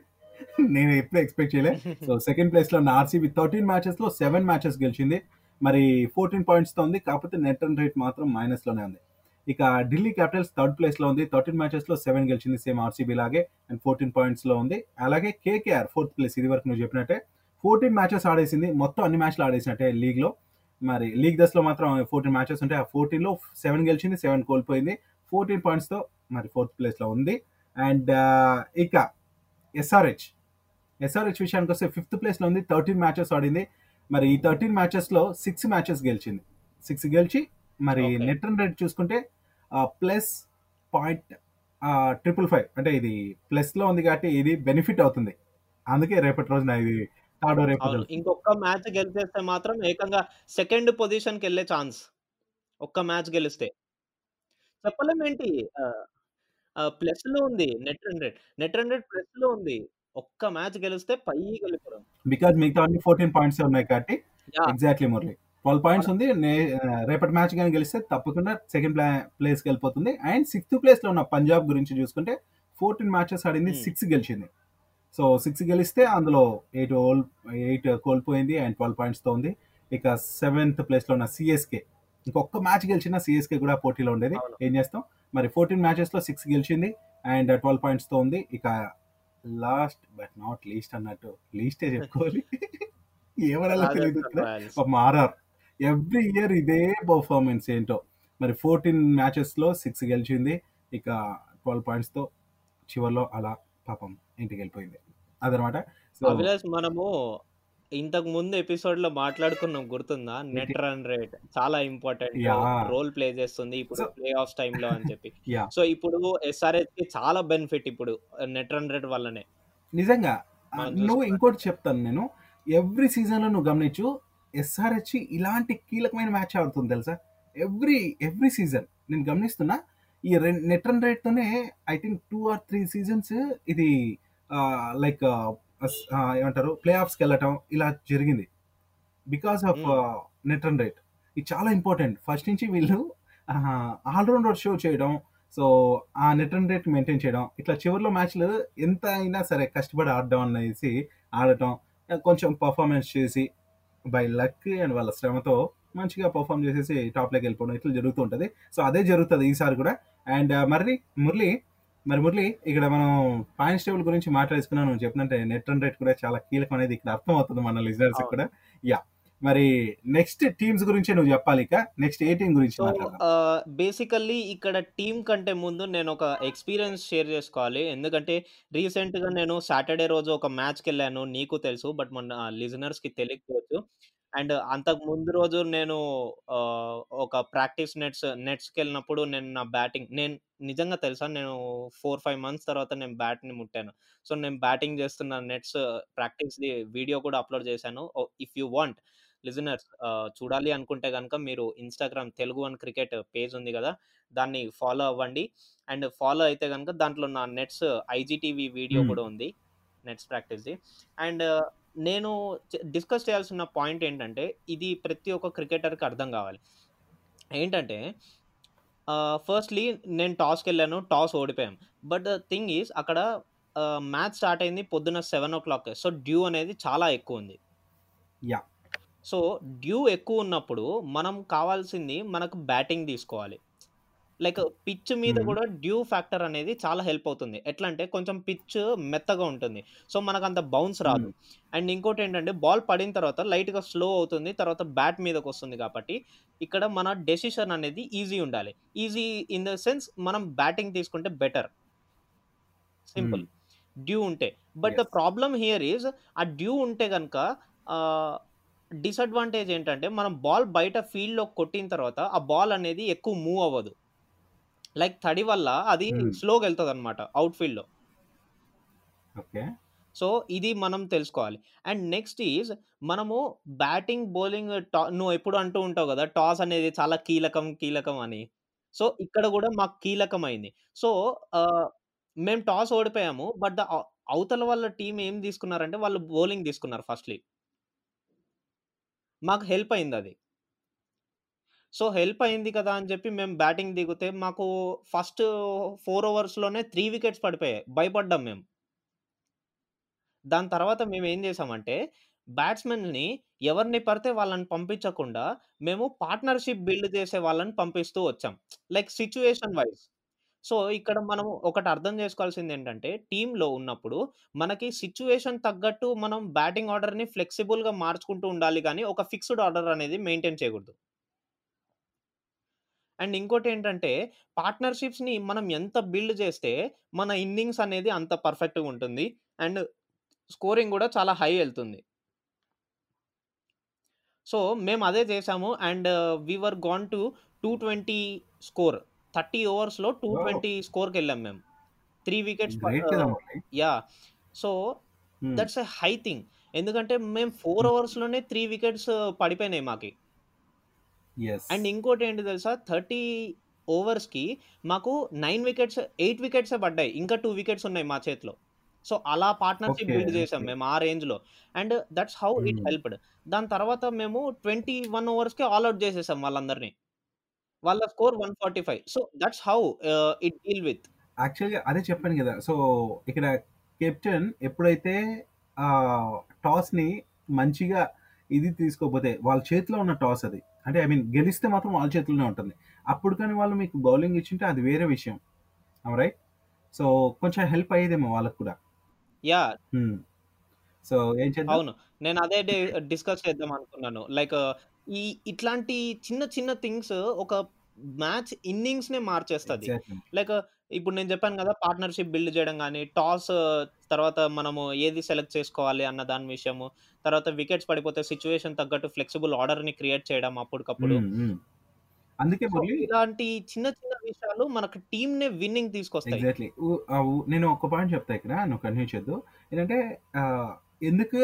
నేను ఎప్పుడు ఎక్స్‌పెక్ట్ చేయలే. సో, సెకండ్ ప్లేస్‌లో ఉన్న ఆర్‌సీబీ 13 మ్యాచెస్‌లో 7 మ్యాచెస్ గెలిచింది. మరి 14 పాయింట్స్‌తో ఉంది. కాకపోతే నెట్ రన్ రేట్ మాత్రం మైనస్‌లోనే ఉంది. ఇక ఢిల్లీ క్యాపిటల్స్ థర్డ్ ప్లేస్‌లో ఉంది. 13 మ్యాచెస్‌లో సెవెన్ గెలిచింది సేమ్ ఆర్‌సీబీ లాగే అండ్ 14 పాయింట్స్‌లో ఉంది. అలాగే కేకేఆర్ ఫోర్త్ ప్లేస్ ఇది వరకు నువ్వు చెప్పినట్టే 14 మ్యాచెస్ ఆడేసింది. మొత్తం అన్ని మ్యాచ్‌లు ఆడేసినట్టే లీగ్‌లో. మరి లీగ్ దశలో మాత్రం 14 మ్యాచెస్ ఉంటాయి. ఆ 14లో 7 గెలిచింది, సెవెన్ కోల్పోయింది. 14 పాయింట్స్‌తో మరి ఫోర్త్ ప్లేస్‌లో ఉంది. అండ్ ఇక ఎస్ఆర్‌హెచ్. ఎస్ఆర్‌హెచ్ విషయానికి వస్తే ఫిఫ్త్ ప్లేస్‌లో ఉంది. 13 మ్యాచెస్ ఆడింది. మరి ఈ 13 మ్యాచెస్‌లో 6 మ్యాచెస్ గెలిచింది. 6 గెలిచి మరి. నెట్ రన్ రేట్ చూసుకుంటే ప్లస్ పాయింట్ ఆహ్, 555 అంటే ఇది ప్లస్‌లో ఉంది కాబట్టి ఇది బెనిఫిట్ అవుతుంది. అందుకే రేపటి రోజున ఇది థర్డో రేపో. ఇంకొక్క మ్యాచ్ గెలిచేస్తే మాత్రం ఏకంగా సెకండ్ పొజిషన్‌కెళ్ళే ఛాన్స్. ఒక్క మ్యాచ్ గెలిస్తే. చెప్పలేమేంటి? ఆహ్, ప్లస్‌లో ఉంది net rate. Net run rate ప్లస్‌లో ఉంది. ఒక్క మ్యాచ్ గెలిస్తే పైకెళ్ళిపోవడం. బికాజ్ మిగతావన్నీ 14 పాయింట్సే ఉన్నాయి కాబట్టి! ఎగ్జాక్ట్‌లీ మురళి. 12 పాయింట్స్ ఉంది. రేపటి మ్యాచ్ గాని గెలిస్తే తప్పకుండా సెకండ్ ప్లా ప్లేస్‌కి వెళ్ళిపోతుంది. అండ్ సిక్స్త్ ప్లేస్‌లో ఉన్న పంజాబ్ గురించి చూసుకుంటే 14 మ్యాచెస్ ఆడింది. హ్మ్. 6 గెలిచింది. సో, 6 గెలిస్తే అందులో 8 ఓల్ 8 కోల్పోయింది అండ్ 12 పాయింట్స్‌తో ఉంది. ఇక సెవెంత్ ప్లేస్‌లో ఉన్న సీఎస్‌కే ఇంకొక్క మ్యాచ్ గెలిచినా సీఎస్‌కే కూడా పోటీలో ఉండేది. ఏం చేస్తాం? మరి 14 మ్యాచెస్‌లో 6 గెలిచింది అండ్ 12 పాయింట్స్‌తో ఉంది. ఇక లాస్ట్ బట్ నాట్ లీస్ట్ అన్నట్టు లీస్టే చెప్పుకోవాలి. రాయల్స్. పాపం ఆర్ఆర్ ఎవ్రీ ఇయర్ ఇదే పెర్ఫార్మెన్స్ ఏంటో. మరి 14 మ్యాచెస్‌లో 6 గెలిచింది. ఇక 12 పాయింట్స్‌తో చివర్లో అలా పాపం ఇంటికెళ్ళిపోయింది. అదనమాట. సో అభిలాష్ మనము ఇంతకు ముందు ఎపిసోడ్‌లో మాట్లాడుకున్నాం గుర్తుందా? నెట్ రన్ రేట్ చాలా ఇంపార్టెంట్. రోల్ ప్లే చేస్తుంది ఇప్పుడు ప్లే ఆఫ్స్ టైమ్‌లో అని చెప్పి. సో, ఇప్పుడు ఎస్ఆర్‌హెచ్‌కి చాలా బెనిఫిట్ ఇప్పుడు నెట్ రన్ రేట్ వల్లనే. నిజంగా. నువ్వు. ఇంకోటి చెప్తాను నేను. ఎవ్రీ సీజన్‌లో నువ్వు గమనించు ఎస్ఆర్‌హెచ్ ఇలాంటి కీలకమైన మ్యాచ్ ఆడుతుంది తెలుసా? ఎవ్రీ ఎవ్రీ సీజన్ నేను గమనిస్తున్నా. ఈ నెట్ రన్ రేట్‌తోనే ఐ థింక్ 2 ఆర్ 3 సీజన్స్ ఇది లైక్ ఏమంటారు ప్లే ఆఫ్స్‌కెళ్ళటం ఇలా జరిగింది. Because off. Net run rate. ఇది చాలా ఇంపార్టెంట్. ఫస్ట్ నుంచి వీళ్ళు ఆహ్, ఆల్ రౌండర్ షో చేయడం. సో, ఆ నెట్ రన్ రేట్ మెయింటైన్ చేయడం. ఇట్లా చివర్లో మ్యాచ్‌లు ఎంత అయినా సరే కష్టపడి ఆడడం అనేసి ఆడటం. కొంచెం పెర్ఫార్మెన్స్ చేసి బై లక్ అండ్ వాళ్ళ శ్రమతో మంచిగా పెర్ఫార్మ్ చేసేసి టాప్‌లోకి వెళ్ళిపోవడం ఇట్లా జరుగుతూ ఉంటది. సో, అదే జరుగుతది ఈసారి కూడా. అండ్ మరి మురళి మరి మురళి ఇక్కడ మనం పాయింట్స్ టేబుల్ గురించి మాట్లాడేసుకున్నాం. నువ్వు చెప్పినట్టే నెట్ రన్ రేట్ కూడా చాలా కీలకం అనేది ఇక్కడ అర్థమవుతుంది మన లిజనర్స్‌కి అవును. కూడా. యాహ్! మరి నెక్స్ట్ టీమ్స్ గురించే నువ్వు చెప్పాలి ఇక. నెక్స్ట్ ఏ టీమ్ గురించి బేసికల్లీ ఇక్కడ టీమ్ కంటే ముందు నేనొక ఎక్స్‌పీరియన్స్ షేర్ చేసుకోవాలి. ఎందుకంటే రీసెంట్‌గా నేను సాటర్‌డే రోజు ఒక మ్యాచ్‌కెళ్ళాను. నీకు తెలుసు. బట్ మన లిజనర్స్‌కి తెలియకపోవచ్చు. అండ్ అంతకు ముందు రోజు నేను ఆహ్, ఒక ప్రాక్టీస్ నెట్స్ నెట్స్‌కెళ్ళినప్పుడు నేను నా బ్యాటింగ్ నేను నిజంగా తెలుసా నేను 4, 5 మంత్స్ తర్వాత నేను బ్యాట్‌ని ముట్టాను. సో, నేను బ్యాటింగ్ చేస్తున్న నెట్స్ ప్రాక్టీస్‌ది వీడియో కూడా అప్‌లోడ్ చేశాను. Oh if you want listeners ah, చూడాలి అనుకుంటే గనుక మీరు Instagram Telugu one cricket page ఉంది గదా! దాన్ని ఫాలో అవ్వండి. అండ్ ఫాలో అయితే గనుక దాంట్లో నా నెట్స్ ఐజీటీవీ వీడియో హ్మ్. కూడా ఉంది. నెట్స్ ప్రాక్టీస్‌ది. అండ్ నేను డిస్కస్ చేయాల్సిన పాయింట్ ఏంటంటే, ఇది ప్రతి ఒక్క క్రికెటర్‌కి అర్థం కావాలి. ఏంటంటే ఫస్ట్‌లీ నేను టాస్‌కెళ్ళాను. టాస్ ఓడిపోయాం. బట్ ద థింగ్ ఈస్ అక్కడ మ్యాచ్ స్టార్ట్ అయింది పొద్దున్న 7:00 సో, డ్యూ అనేది చాలా ఎక్కువుంది. యాహ్! సో, డ్యూ ఎక్కువున్నప్పుడు మనం కావాల్సింది మనకు బ్యాటింగ్ తీసుకోవాలి. లైక్ పిచ్ మీద. కూడా డ్యూ ఫ్యాక్టర్ అనేది చాలా హెల్ప్ అవుతుంది. ఎట్లా అంటే కొంచెం పిచ్ మెత్తగా ఉంటుంది. సో, మనకంత బౌన్స్ రాదు. అండ్ ఇంకోటేంటంటే బాల్ పడిన తర్వాత లైట్‌గా స్లో అవుతుంది. తర్వాత బ్యాట్ మీదకొస్తుంది కాబట్టి ఇక్కడ మన డెసిషన్ అనేది ఈజీ ఉండాలి. ఈజీ ఇన్ ద సెన్స్ మనం బ్యాటింగ్ తీసుకుంటే బెటర్. సింపుల్. డ్యూ ఉంటే. But the. Problem here is ఆ డ్యూ ఉంటే ఆహ్, డిసడ్వాంటేజ్ ఏంటంటే మనం బాల్ బయట ఫీల్డ్‌లోకి కొట్టిన తర్వాత ఆ బాల్ అనేది ఎక్కువ మూవ్ అవ్వదు. లైక్ తడి వల్ల అది. స్లోగా ఎళ్తదనమాట ఔట్ ఫీల్డ్‌లో. ఓకే. సో, ఇది మనం తెలుసుకోవాలి. అండ్ నెక్స్ట్ ఈస్ మనము బ్యాటింగ్, బౌలింగ్ టా నువ్వు ఎప్పుడు అంటూ ఉంటావు గదా! టాస్ అనేది చాలా కీలకం, కీలకం అని. సో, ఇక్కడ గూడా మాకు కీలకమైంది. సో, మేము టాస్ ఓడిపోయాము. బట్ ద అవతల వాళ్ళ టీమ్ ఏం తీసుకున్నారంటే వాళ్ళు బౌలింగ్ తీసుకున్నారు ఫస్ట్‌లీ. మాకు హెల్ప్ అయిందది. సో, హెల్ప్ అయింది కదా! అని చెప్పి మేము బ్యాటింగ్ దిగితే మాకు ఫస్ట్ 4 ఓవర్స్‌లోనే 3 వికెట్స్ పడిపోయాయి. భయపడ్డాం మేము. దాని తర్వాత మేమేం చేసామంటే బ్యాట్స్‌మెన్‌ని ఎవరిని పడితే వాళ్ళని పంపించకుండా మేము పార్ట్నర్‌షిప్ బిల్డ్ చేసే వాళ్ళని పంపిస్తూ వచ్చాం. Like situation vice. సో, ఇక్కడ మనం ఒకటి అర్థం చేసుకోవాల్సిందేంటంటే టీమ్‌లో ఉన్నప్పుడు మనకి సిట్యుయేషన్ తగ్గట్టు మనం బ్యాటింగ్ ఆర్డర్‌ని ఫ్లెక్సిబుల్‌గా మార్చుకుంటూ ఉండాలి గానీ ఒక ఫిక్స్‌డ్ ఆర్డర్ అనేది మెయింటైన్ చేయకూడదు. అండ్ ఇంకోటేంటంటే పార్ట్నర్‌షిప్స్‌ని మనం ఎంత బిల్డ్ చేస్తే మన ఇన్నింగ్స్ అనేది అంత పర్ఫెక్ట్‌గా ఉంటుంది. అండ్ స్కోరింగ్ గూడా చాలా హై ఎళ్తుంది. సో, మేము అదే చేసాము. And we were gone to 220 score. 30 ఓవర్స్‌లో ఓహ్! 220 స్కోర్‌కెళ్ళాం మేము. 3 wickets. Yeah! So. That's a high thing. ఎందుకంటే మేము 4 హ్మ్. ఓవర్స్‌లోనే 3 వికెట్స్ పడిపోయినాయి మాకి. అండ్ ఇంకోటేంటి తెలుసా? 30 ఓవర్స్‌కి మాకు 9 వికెట్స్ 8 వికెట్సే పడ్డాయి. ఇంకా 2 వికెట్స్ ఉన్నాయి మా చేతిలో. సో, అలా పార్ట్నర్‌షిప్. బిల్డ్ చేసాం. మేము ఆ రేంజ్‌లో. And that's how it hmm. Helped. దాని తర్వాత మేము 21 ఓవర్స్‌కే ఆల్ ఔట్ చేసేసాం వాళ్ళందరిని. వాళ్ళ score 145. So, that's how it deal with. యాక్చువల్‌గా అదే చెప్పాను గదా! సో, ఇక్కడ కెప్టెన్ ఎప్పుడైతే టాస్‌ని మంచిగా ఇది తీసుకోకపోతే వాళ్ళ చేతిలో ఉన్న టాస్ అది. అంటే ఐ మీన్ గెలిస్తే మాత్రం వాళ్ళ చేతుల్లోనే ఉంటుంది. అప్పుడు కానీ వాళ్ళు మీకు బౌలింగ్ ఇచ్చుంటే అది వేరే విషయం. రైట్? సో, కొంచెం హెల్ప్ అయ్యేదేమో వాళ్ళకి కూడా. హ్మ్. సో, ఏం చేద్దాం? అవును. నేను అదే డిస్కస్ చేద్దాం అనుకున్నాను. లైక్ ఈ ఇట్లాంటి చిన్న చిన్న థింగ్స్ ఒక మ్యాచ్ ఇన్నింగ్స్‌నే మార్చేస్తది. ఎగ్జాక్ట్‌లీ. లైక్ ఇప్పుడు నేను చెప్పాను గదా! పార్ట్నర్‌షిప్ బిల్డ్ చేయడం గాని, టాస్ తర్వాత మనము ఏది సెలెక్ట్ చేసుకోవాలి అన్న దాని విషయము. తర్వాత వికెట్స్ పడిపోతే సిట్యుయేషన్ తగ్గట్టు ఫ్లెక్సిబుల్ ఆర్డర్‌ని క్రియేట్ చేయడం అప్పటికప్పుడు. హ్మ్. హ్మ్. అందుకే సో, మురళి ఇలాంటి చిన్న చిన్న విషయాలు మనకు టీమ్‌నే విన్నింగ్ తీసుకొస్తాయి. ఎగ్జాక్ట్‌లీ. ఉ ఆహ్, ఉ నేను ఒక పాయింట్ చెప్తా ఇక్కడ. నువ్వు కంటిన్యూ చేద్దు. ఏంటంటే ఆహ్, ఎందుకు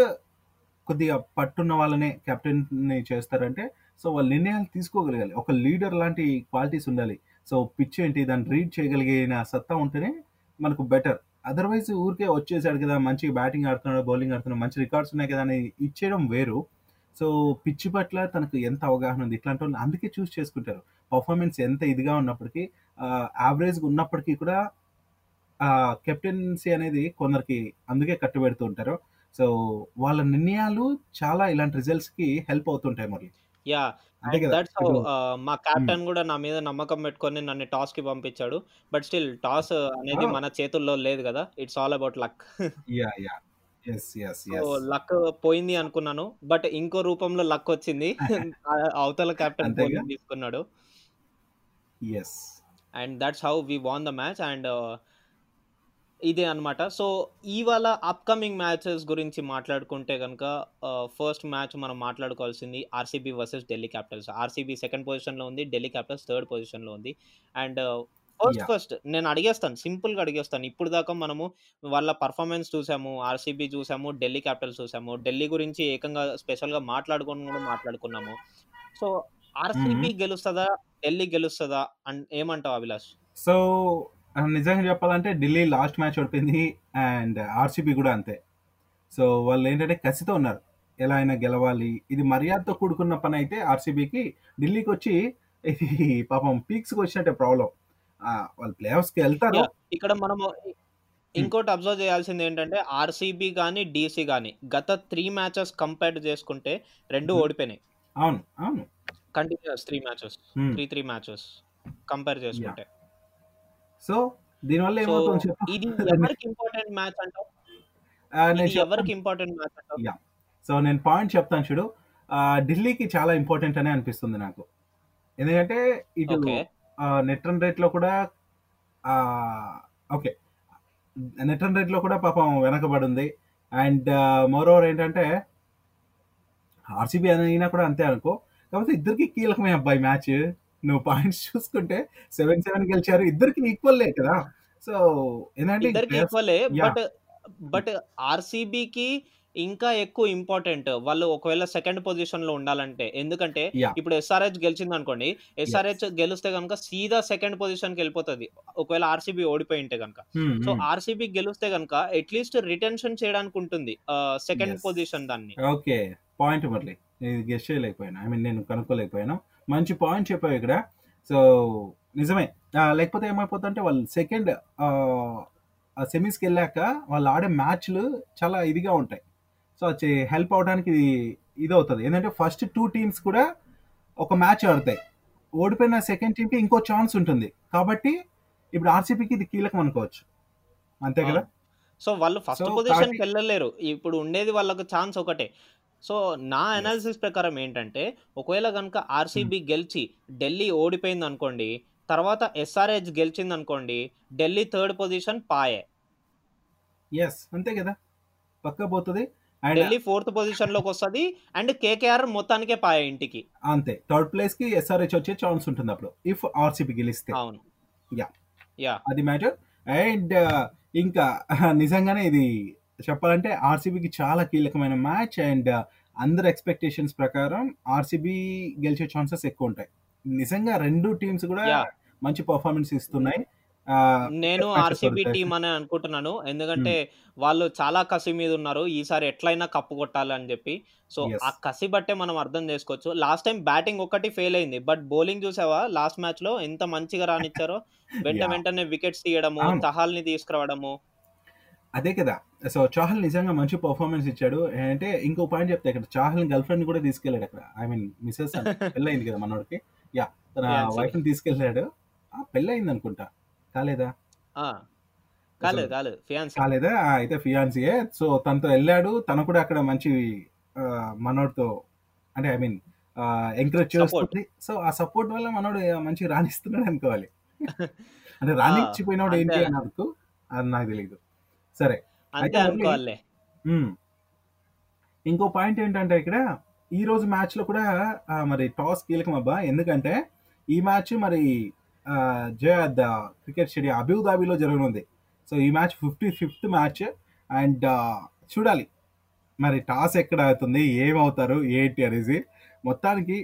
కొద్దిగా పట్టున్న వాళ్ళనే కెప్టెన్‌ని చేస్తారంటే, సో, వాళ్ళు నిర్ణయాలు తీసుకోగలగాలి. ఒక లీడర్ లాంటి క్వాలిటీస్ ఉండాలి. సో, పిచ్ ఏంటి దాన్ని రీడ్ చేయగలిగిన సత్తా ఉంటేనే మనకు బెటర్. అదర్‌వైజ్ ఊరికే వచ్చేసాడు కదా! మంచి బ్యాటింగ్ ఆడుతున్నాడు, బౌలింగ్ ఆడుతున్నాడు, మంచి రికార్డ్స్ ఉన్నాయి కదా! అని ఇచ్చేయడం వేరు. సో, పిచ్ పట్ల తనకు ఎంత అవగాహన ఉంది. ఇట్లాంటోళ్ళని అందుకే చూజ్ చేసుకుంటారు. పర్ఫార్మెన్స్ ఎంత ఇదిగా ఉన్నప్పటికీ యావరేజ్‌గా ఉన్నప్పటికీ కూడా కెప్టెన్సీ అనేది కొందరికి అందుకే కట్టుబెడుతూ ఉంటారు. సో, వాళ్ళ నిర్ణయాలు చాలా ఇలాంటి రిజల్ట్స్‌కి హెల్ప్ అవుతుంటాయి మురళి. యాహ్! అంతే అండ్ కదా! దట్స్ హౌ ఇప్పుడు ఆహ్, మా హ్మ్. కెప్టెన్ గూడా నా మీద నమ్మకం పెట్టుకొని నన్ను టాస్‌కి పంపించాడు. బట్ స్టిల్ టాస్ అనేది! మన చేతుల్లో లేదు గదా! It's all about luck. Yeah! Yeah! Yes. Yes. So, yes. Luck పోయింది అనుకున్నాను. బట్ ఇంకో రూపంలో లక్ వచ్చింది. ఆహ్, అవతల కెప్టెన్ అంతేగా? బౌలింగ్ తీసుకున్నాడు. Yes. And that's how we won the match. And ఇదే అన్నమాట. సో, ఇవాళ అప్‌కమింగ్ మ్యాచెస్ గురించి మాట్లాడుకుంటే గనక ఆహ్, ఫస్ట్ మ్యాచ్ మనం మాట్లాడుకోవాల్సింది RCB versus Delhi Capitals. RCB second పొజిషన్‌లో ఉంది. ఢిల్లీ క్యాపిటల్స్ థర్డ్ పొజిషన్‌లో ఉంది. And first yeah! ఫస్ట్ నేను అడిగేస్తాను. సింపుల్‌గా అడిగేస్తాను. ఇప్పుడు దాకా మనము వాళ్ళ పెర్ఫార్మన్స్ చూసాము. ఆర్‌సీబీ చూసాము. ఢిల్లీ క్యాపిటల్స్ చూసాము. ఢిల్లీ గురించి ఏకంగా స్పెషల్‌గా మాట్లాడుకొని కూడా మాట్లాడుకున్నాము. So, RCB. గెలుస్తదా? ఢిల్లీ గెలుస్తదా? అన్ ఏమంటావు అభిలాష్? సో, నిజంగా చెప్పాలంటే ఢిల్లీ లాస్ట్ మ్యాచ్ ఓడిపోయింది. అండ్ ఆర్‌సీబీ కూడా అంతే. సో, వాళ్ళేంటంటే కసితో ఉన్నారు. ఎలా అయినా గెలవాలి. ఇది మర్యాదతో కూడుకున్న పనైతే ఆర్‌సీబీకి ఢిల్లీకొచ్చి ఇది పాపం పీక్స్‌కొచ్చినట్టే ప్రాబ్లమ్. ఆహ్, వాళ్ళు ప్లే ఎళ్తారు. యాహ్! ఇక్కడ మనము. ఇంకోటి అబ్జర్వ్ చేయాల్సిందేంటంటే ఆర్‌సీబీ గాని, డీసీ గాని గత 3 మ్యాచెస్ కంపేర్ చేసుకుంటే 2 హ్మ్. ఓడిపోయినాయి. అవును. అవును. Continuous 3 matches. 3, 3 matches compare! చేసుకుంటే. సో, దీనివల్ల సో, ఏమవుతుందో చెప్పు? ఇది దాన్ని ఎవరికి ఇంపార్టెంట్ మ్యాచ్ అంటావు? ఆహ్, నేను ఇది ఎవరికి చెప్తాను. ఇంపార్టెంట్ మ్యాచ్ అంటావు? యాహ్! సో, నేను పాయింట్ చెప్తాను చూడు. ఢిల్లీకి చాలా ఇంపార్టెంట్ అనే అనిపిస్తుంది నాకు. ఎందుకంటే ఇటు నెట్ రన్ రేట్‌లో కూడా ఆహ్, ఓకే. నెట్ రన్ రేట్‌లో కూడా పాపం వెనకబడుంది. అండ్ మోరోవర్ ఏంటంటే ఆర్‌సీబీ అయినా కూడా అంతే అనుకో. కాకపోతే ఇద్దరికీ కీలకమే అబ్బా! ఈ మ్యాచ్. నువ్వు పాయింట్స్ చూసుకుంటే 7, 7 గెలిచారు. ఇద్దరికీ ఈక్వలే కదా! సో, ఏందంటే ఇద్దరికి ఈక్వలే. బట్, బట్ ఆర్‌సీబీకి ఇంకా ఎక్కువ ఇంపార్టెంట్. వాళ్ళు ఒకవేళ సెకండ్ పొజిషన్‌లో ఉండాలంటే. ఎందుకంటే! ఇప్పుడు ఎస్ఆర్‌హెచ్ గెలిచిందనుకోండి. యెస్. ఎస్ఆర్‌హెచ్ గెలిస్తే గనుక సీదా సెకండ్ పొజిషన్‌కెళ్ళిపోతది. ఒకవేళ ఆర్‌సీబీ ఓడిపోయుంటే గనుక. హ్మ్. సో, హ్మ్. ఆర్‌సీబీ గెలిస్తే గనుక అట్‌లీస్ట్ రిటెన్షన్ చేయడానికి ఉంటుంది. సెకండ్. పొజిషన్ దాన్ని. ఓకే. పాయింట్ మురళి. ఇది గెస్ చేయలేకపోయాను. ఐ మీన్ నేను కనుక్కోలేకపోయాను. మంచి పాయింట్ చెప్పావు ఇక్కడ. సో, నిజమే. లేకపోతే ఏమైపోద్దంటే వాళ్ళు సెకండ్ ఆహ్, ఆ సెమీస్‌కెళ్ళాక వాళ్ళు ఆడే మ్యాచ్‌లు చాలా ఇదిగా ఉంటాయి. సో, అది హెల్ప్ అవ్వడానికి ఇది ఇదవుతది. ఏందంటే ఫస్ట్ 2 టీమ్స్ కూడా ఒక మ్యాచ్ ఆడతాయి. ఓడిపోయిన సెకండ్ టీమ్‌కి ఇంకో ఛాన్స్ ఉంటుంది. కాబట్టి ఇప్పుడు ఆర్‌సీబీకి ఇది కీలకం అనుకోవచ్చు. అంతే కదా! సో, వాళ్ళు ఫస్ట్ కాబట్టి పొజిషన్‌కెళ్ళలేరు. ఇప్పుడు ఉండేది వాళ్ళకి ఛాన్స్ ఒకటే. సో, నా. అనాలిసిస్ ప్రకారం ఏంటంటే ఒకవేళ హ్మ్. ఆర్‌సీబీ గెలిచి ఢిల్లీ ఓడిపోయిందనుకోండి. తర్వాత ఎస్ఆర్‌హెచ్ గెలిచిందనుకోండి. ఢిల్లీ థర్డ్ పొజిషన్ పాయే. యెస్. అంతే కదా! పక్కా పోతది. అండ్ ఢిల్లీ ఫోర్త్ పొజిషన్‌లోకొస్తది. అండ్ కేకేఆర్ మొత్తానికే పాయే ఇంటికి. అంతే. థర్డ్ ప్లేస్‌కి ఎస్ఆర్‌హెచ్ వచ్చే ఛాన్స్ ఉంటుందప్పుడు. ఇఫ్ ఆర్‌సీబీ గెలిస్తే. అవును. యాహ్! యాహ్! అది మ్యాటర్. అండ్ ఇంకా నిజంగానే ఇది చెప్పాలంటే ఆర్‌సీబీకి చాలా కీలకమైన మ్యాచ్. అండ్ అందరి ఎక్స్‌పెక్టేషన్స్ ప్రకారం ఆర్‌సీబీ గెలిచే ఛాన్సెస్ ఎక్కువుంటాయి. నిజంగా 2 టీమ్స్ కూడా! మంచి పెర్ఫార్మన్స్ ఇస్తున్నాయి. ఆహ్, నేను ఆర్‌సీబీ అయితే. అనే అనుకుంటున్నాను. ఎందుకంటే హ్మ్. వాళ్ళు చాలా కసి మీద ఉన్నారు. ఈసారి ఎట్లైనా కప్పు కొట్టాలి అని చెప్పి. సో, ఆ. కసి బట్టే మనం అర్థం చేసుకోవచ్చు. లాస్ట్ టైమ్ బ్యాటింగ్ ఒక్కటి ఫెయిల్ అయింది. బట్ బౌలింగ్ చూసావా లాస్ట్ మ్యాచ్‌లో ఎంత మంచిగా రానిచ్చారో. వెంట! వెంటనే వికెట్స్ తీయడము. చహాల్‌ని తీసుకురావడము. అదే కదా! సో, చాహల్ నిజంగా మంచి పెర్ఫార్మన్స్ ఇచ్చాడు. అంటే ఇంకో పాయింట్ చెప్తా ఇక్కడ చాహల్‌ని గర్ల్ ఫ్రెండ్‌ని కూడా తీసుకెళ్ళాడు అక్కడ. ఐ మీన్ మిసెస్ అంట. పెళ్ళయింది కదా మనోడికి. యాహ్! తన ఫియాన్సీ. వైఫ్‌ని తీసుకెళ్ళాడు. ఆ! పెళ్ళయింది అనుకుంటా. కాలేదా? కాలేదు. అయితే ఫియాన్సీయే. సో, తనతో ఎళ్ళాడు. తను కూడా అక్కడ మంచి మనోడితో అంటే ఐ మీన్ ఎంకరేజ్. చేస్తుంది. సో, ఆ సపోర్ట్ వల్ల మనోడు మంచిగా రాణిస్తున్నాడు అనుకోవాలి. అంటే! రాణించిపోయినోడు. ఏంటి అనకు అది నాకు తెలీదు. సరే. అంతే. ఇంకో పాయింట్ ఏంటంటే ఇక్కడ ఈ రోజు మ్యాచ్‌లో కూడా ఆహ్, మరి టాస్ కీలకం అబ్బా! ఎందుకంటే ఈ మ్యాచ్ మరి జయాద్ క్రికెట్ స్టేడియం అబుదాబిలో జరగనుంది. సో, ఈ మ్యాచ్ 55థ్ మ్యాచ్ అండ్ చూడాలి. మరి టాస్ ఎక్కడ అవుతుంది? ఏమవుతారు? ఏంటి అనేసి. మొత్తానికి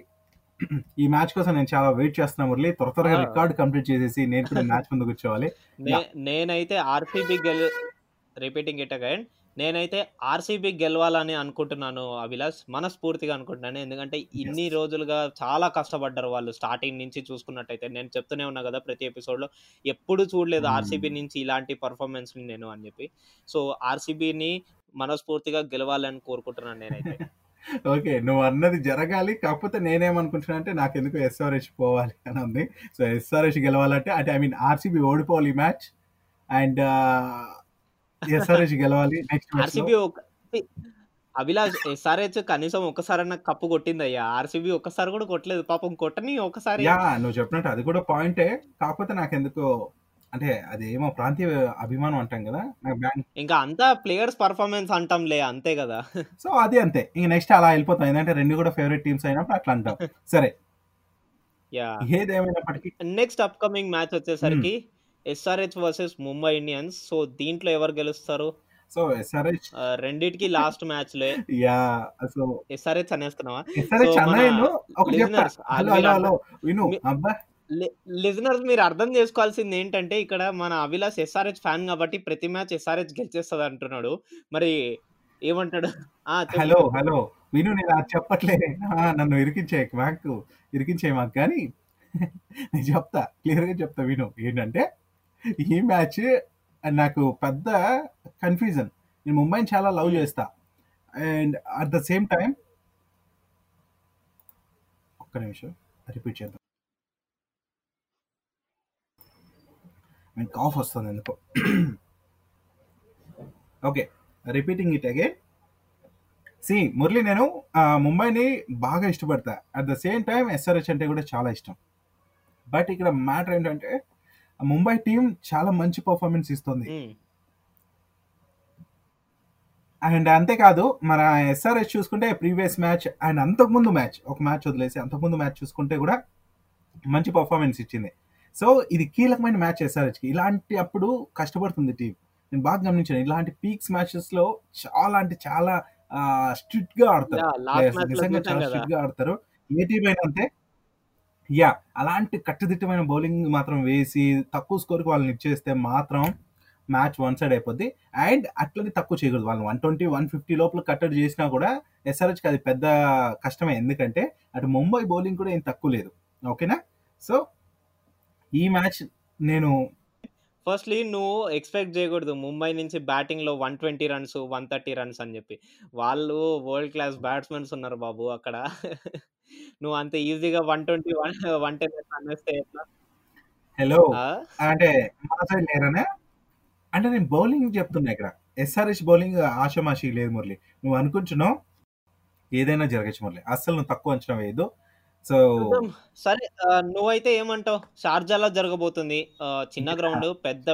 ఈ మ్యాచ్ కోసం నేను చాలా వెయిట్ చేస్తున్నా మురళి. త్వర త్వరగా! రికార్డ్ కంప్లీట్ చేసేసి నేను కూడా మ్యాచ్ ముందు కూర్చోవాలి. నేనైతే ఆర్‌సీబీ గెలు రిపీటింగ్ ఇట్ అగైన్. నేనైతే ఆర్‌సీబీ గెలవాలని అనుకుంటున్నాను అభిలాష్. మనస్ఫూర్తిగా అనుకుంటున్నాను. ఎందుకంటే ఇన్ని. రోజులుగా చాలా కష్టపడ్డారు వాళ్ళు స్టార్టింగ్ నుంచి చూసుకున్నట్టయితే. నేను చెప్తూనే ఉన్నా కదా! ప్రతి ఎపిసోడ్‌లో ఎప్పుడు చూడలేదు ఆర్‌సీబీ హ్మ్. నుంచి ఇలాంటి పెర్ఫార్మన్స్‌ని నేను అని చెప్పి. సో, ఆర్‌సీబీని మనస్ఫూర్తిగా గెలవాలని కోరుకుంటున్నాను నేనైతే. ఓకే. నువ్వు అన్నది జరగాలి. కాకపోతే నేనేమనుకుంటున్నా అంటే నాకెందుకో ఎస్ఆర్‌హెచ్ పోవాలి అని ఉంది. సో, ఎస్ఆర్‌హెచ్ గెలవాలంటే అంటే ఐ మీన్ ఆర్‌సీబీ ఓడిపోవాలి ఈ మ్యాచ్. అండ్ ఎస్ఆర్‌హెచ్ గెలవాలి నెక్స్ట్ మ్యాచ్‌లో. ఆర్‌సీబీ ఒక అభిలాష్ ఎస్ఆర్‌హెచ్ కనీసం ఒక్కసారన్నా కప్పు కొట్టిందయ్యా. ఆర్‌సీబీ ఒక్కసారి కూడా కొట్టలేదు. పాపం కొట్టని ఒకసారి! నువ్వు చెప్పినట్టు అది కూడా పాయింటే. కాకపోతే నాకెందుకో అంటే అదేమో ప్రాంతీయ అభిమానం అంటాం కదా నాకు ఇంకా అంతా ప్లేయర్స్ పర్ఫార్మెన్స్ అంటాంలే అంతే కదా సో అది అంతే ఇంక నెక్స్ట్ అలా వెళ్ళిపోతాం ఎందుకంటే రెండు కూడా ఫేవరెట్ టీమ్స్ అయినప్పుడు అట్లా అంటాం సరే యా ఏదేమైనప్పటికీ నెక్స్ట్ అప్కమింగ్ మ్యాచ్ వచ్చేసరికి SRH versus Mumbai Indians so దీంట్లో ఎవరు గెలుస్తారు? సో ఎస్ఆర్హెచ్ రెండిటికి లాస్ట్ మ్యాచ్ లే. యా సో ఎస్ఆర్హెచ్ అనేస్తున్నావా ఎస్ఆర్హెచ్ ఒకటి చెప్తా హలో హలో విను అబ్బా. లిజనర్స్ మీరు అర్థం చేసుకోవాల్సింది ఏంటంటే ఇక్కడ మన అభిలాష్ ఎస్ఆర్హెచ్ ఫ్యాన్ కాబట్టి ప్రతి మ్యాచ్ ఎస్ఆర్హెచ్ గెలిచేస్తుంది అంటున్నాడు. మరి ఏమంటాడు? హలో. హలో. విను నేను అది చెప్పట్లే. నన్ను ఇరికించే మాకు ఇరికించే మాకు కానీ. నేను చెప్తా క్లియర్గా చెప్తా విను. ఏంటంటే ఈ మ్యాచ్ నాకు పెద్ద కన్ఫ్యూజన్ నేను ముంబైని చాలా లవ్ చేస్తా. And at the same time ఒక్క నిమిషం రిపీట్ చేద్దాం. నేను కాఫ్ వస్తుంది ఎందుకో. ఓకే రిపీటింగ్ ఇట్ అగైన్ సి మురళి నేను ముంబైని బాగా ఇష్టపడతా. At the same time SRH అంటే కూడా చాలా ఇష్టం. బట్ ఇక్కడ మ్యాటర్ ఏంటంటే ముంబై టీం చాలా మంచి పర్ఫార్మెన్స్ ఇస్తుంది. అండ్ అంతేకాదు మన ఎస్ఆర్హెచ్ చూసుకుంటే ప్రీవియస్ మ్యాచ్ అండ్ అంతకుముందు మ్యాచ్ ఒక మ్యాచ్ వదిలేసి అంతకుముందు మ్యాచ్ చూసుకుంటే కూడా మంచి పర్ఫార్మెన్స్ ఇచ్చింది. సో ఇది కీలకమైన మ్యాచ్ ఎస్ఆర్హెచ్కి ఇలాంటి అప్పుడు కష్టపడుతుంది టీం నేను బాగా గమనించాను ఇలాంటి పీక్స్ మ్యాచెస్లో చాలా అంటే చాలా స్ట్రిక్ట్గా ఆడతారు. నిజంగా చాలా స్ట్రిక్ట్గా ఆడతారు. ఏ టీం అయినా అంతే. యా అలాంటి కట్టుదిట్టమైన బౌలింగ్ మాత్రం వేసి తక్కువ స్కోర్కి వాళ్ళని ఇచ్చేస్తే మాత్రం మ్యాచ్ వన్ సైడ్ అయిపోద్ది. అండ్ అట్లనే తక్కువ చేయకూడదు. వాళ్ళని వన్ ట్వంటీ వన్ ఫిఫ్టీ లోపల కట్టడి చేసినా కూడా ఎస్ఆర్హెచ్కి అది పెద్ద కష్టమే. ఎందుకంటే అటు ముంబై బౌలింగ్ కూడా ఏం తక్కువ లేదు. ఓకేనా? సో ఈ మ్యాచ్ నేను ఫస్ట్లీ నువ్వు ఎక్స్పెక్ట్ చేయకూడదు. ముంబై నుంచి బ్యాటింగ్లో one twenty runs one thirty runs అని చెప్పి. వాళ్ళు వరల్డ్ క్లాస్ బ్యాట్స్మెన్స్ ఉన్నారు బాబు అక్కడ. నువ్వు అంత ఈజీగా one twenty one one ten అనేస్తే ఎట్లా? హలో? అంటే మన సైడ్ లేరనే అంటే నేను బౌలింగ్ చెప్తున్నా ఇక్కడ. ఎస్ఆర్హెచ్ బౌలింగ్ ఆషమాషి లేదు మురళి. నువ్వు అనుకుంటున్నావు? ఏదైనా జరగచ్చు మురళి. అస్సలు నువ్వు తక్కువ అంచనా వేయదు సో. సరే నువ్వైతే ఏమంటావు? షార్జాలో జరగబోతుంది. చిన్న గ్రౌండ్ పెద్ద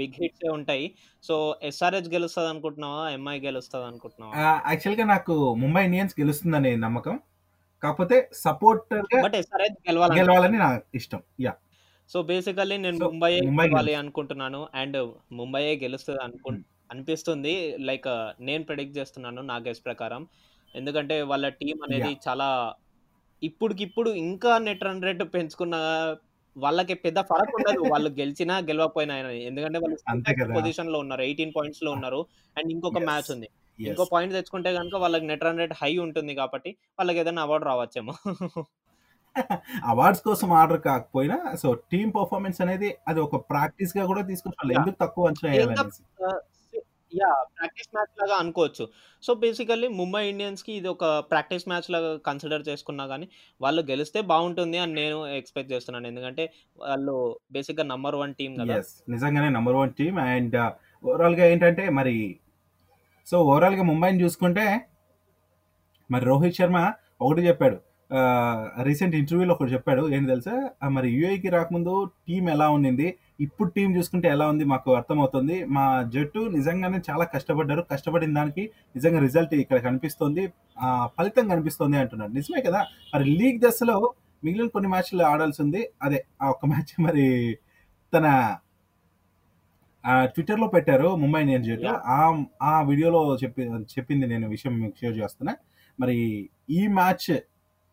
బిగ్ హిట్స్ ఉంటాయి. సో ఎస్ఆర్హెచ్ గెలుస్తుంది అనుకుంటున్నావా ఎంఐ గెలుస్తుంది అనుకుంటున్నావా యాక్చువల్గా నాకు ముంబై ఇండియన్స్ గెలుస్తుందనే నమ్మకం. కాకపోతే సపోర్టర్ గెలవాలని నా ఇష్టం యా సో బేసికల్లీ నేను ముంబై ముంబై గెలవాలి. అనుకుంటున్నాను అండ్ ముంబైయే గెలుస్తుంది అనుకు Hmm. అనిపిస్తుంది లైక్ నేను ప్రెడిక్ట్ చేస్తున్నాను నా గెస్ ప్రకారం ఎందుకంటే వాళ్ళ టీం అనేది చాలా ఇప్పుడుకిప్పుడు ఇంకా నెట్ రన్ రేట్ పెంచుకున్న వాళ్ళకి పెద్ద ఫరక్ ఉండదు వాళ్ళు గెలిచినా గెలవకపోయినా. ఎందుకంటే వాళ్ళు. పొజిషన్లో ఉన్నారు ఎయిటీన్ పాయింట్స్లో ఉన్నారు అండ్ ఇంకొక. మ్యాచ్ ఉంది. ఇంకో పాయింట్ తెచ్చుకుంటే కనుక వాళ్ళకి నెట్ రన్ రేట్ హై ఉంటుంది కాబట్టి వాళ్ళకి ఏదైనా అవార్డు రావచ్చేమో. అవార్డ్స్ కోసం ఆర్డర్ కాకపోయినా సో టీమ్ పర్ఫార్మెన్స్ అనేది అది ఒక ప్రాక్టీస్గా కూడా Yeah. ఎందుకు తక్కువ అంచనా యా ప్రాక్టీస్ మ్యాచ్ లాగా అనుకోవచ్చు. సో బేసికల్లీ ముంబై ఇండియన్స్కి ఇది ఒక ప్రాక్టీస్ మ్యాచ్ లాగా కన్సిడర్ చేసుకున్నా కానీ వాళ్ళు గెలిస్తే బాగుంటుంది అని నేను ఎక్స్పెక్ట్ చేస్తున్నాను. ఎందుకంటే వాళ్ళు బేసిక్గా నంబర్ వన్ టీం కదా నిజంగానే నెంబర్ వన్ టీమ్ అండ్ ఓవరాల్గా ఏంటంటే మరి సో ఓవరాల్గా ముంబైని చూసుకుంటే మరి రోహిత్ శర్మ ఒకటి చెప్పాడు. రీసెంట్ ఇంటర్వ్యూలో ఒకటి చెప్పాడు. ఏంటి తెలుసా? మరి యూఏకి రాకముందు టీం ఎలా ఉండింది? ఇప్పుడు టీం చూసుకుంటే ఎలా ఉంది? మాకు అర్థమవుతుంది. మా జట్టు నిజంగానే చాలా కష్టపడ్డారు. కష్టపడిన దానికి నిజంగా రిజల్ట్ ఇక్కడ కనిపిస్తుంది. ఫలితం కనిపిస్తుంది అంటున్నాడు. నిజమే కదా? మరి లీగ్ దశలో మిగిలిన కొన్ని మ్యాచ్లు ఆడాల్సి ఉంది. అదే ఆ ఒక్క మ్యాచ్ మరి తన ట్విట్టర్లో పెట్టారు ముంబై ఇండియన్స్ జట్టు. ఆ ఆ వీడియోలో చెప్పి చెప్పింది నేను విషయం మీకు షేర్ చేస్తున్నా. మరి ఈ మ్యాచ్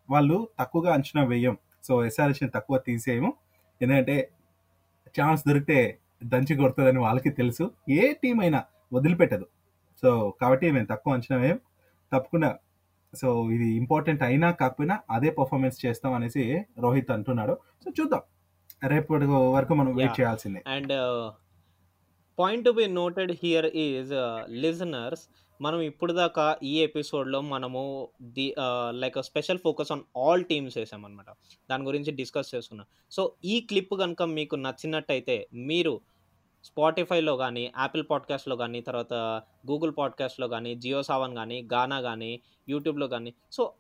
వాళ్ళు తక్కువగా అంచనా వేయం. సో ఎస్ఆర్ఎస్ తక్కువ తీసేయము. ఎందుకంటే ఛాన్స్ దొరికితే దంచి కొడుతుందని వాళ్ళకి తెలుసు. ఏ టీం అయినా వదిలిపెట్టదు. సో కాబట్టి మేము తక్కువ అంచనా వేయం. తప్పకుండా. సో ఇది ఇంపార్టెంట్ అయినా కాకపోయినా అదే పర్ఫార్మెన్స్ చేస్తాం అనేసి రోహిత్ అంటున్నాడు. సో చూద్దాం. రేపటి వరకు మనం వెయిట్. చేయాల్సిందే. And point to be noted here is uh, listeners. మనం ఇప్పుడు దాకా ఈ ఎపిసోడ్లో మనము the like special focus on all teams వేసామన్నమాట. దాని గురించి డిస్కస్ చేసుకున్నాం. సో ఈ క్లిప్ కనుక మీకు నచ్చినట్టయితే మీరు స్పాటిఫైలో కానీ యాపిల్ పాడ్కాస్ట్లో కానీ తర్వాత గూగుల్ పాడ్కాస్ట్లో కానీ జియో సావన్ కానీ గానా కానీ యూట్యూబ్లో కానీ సో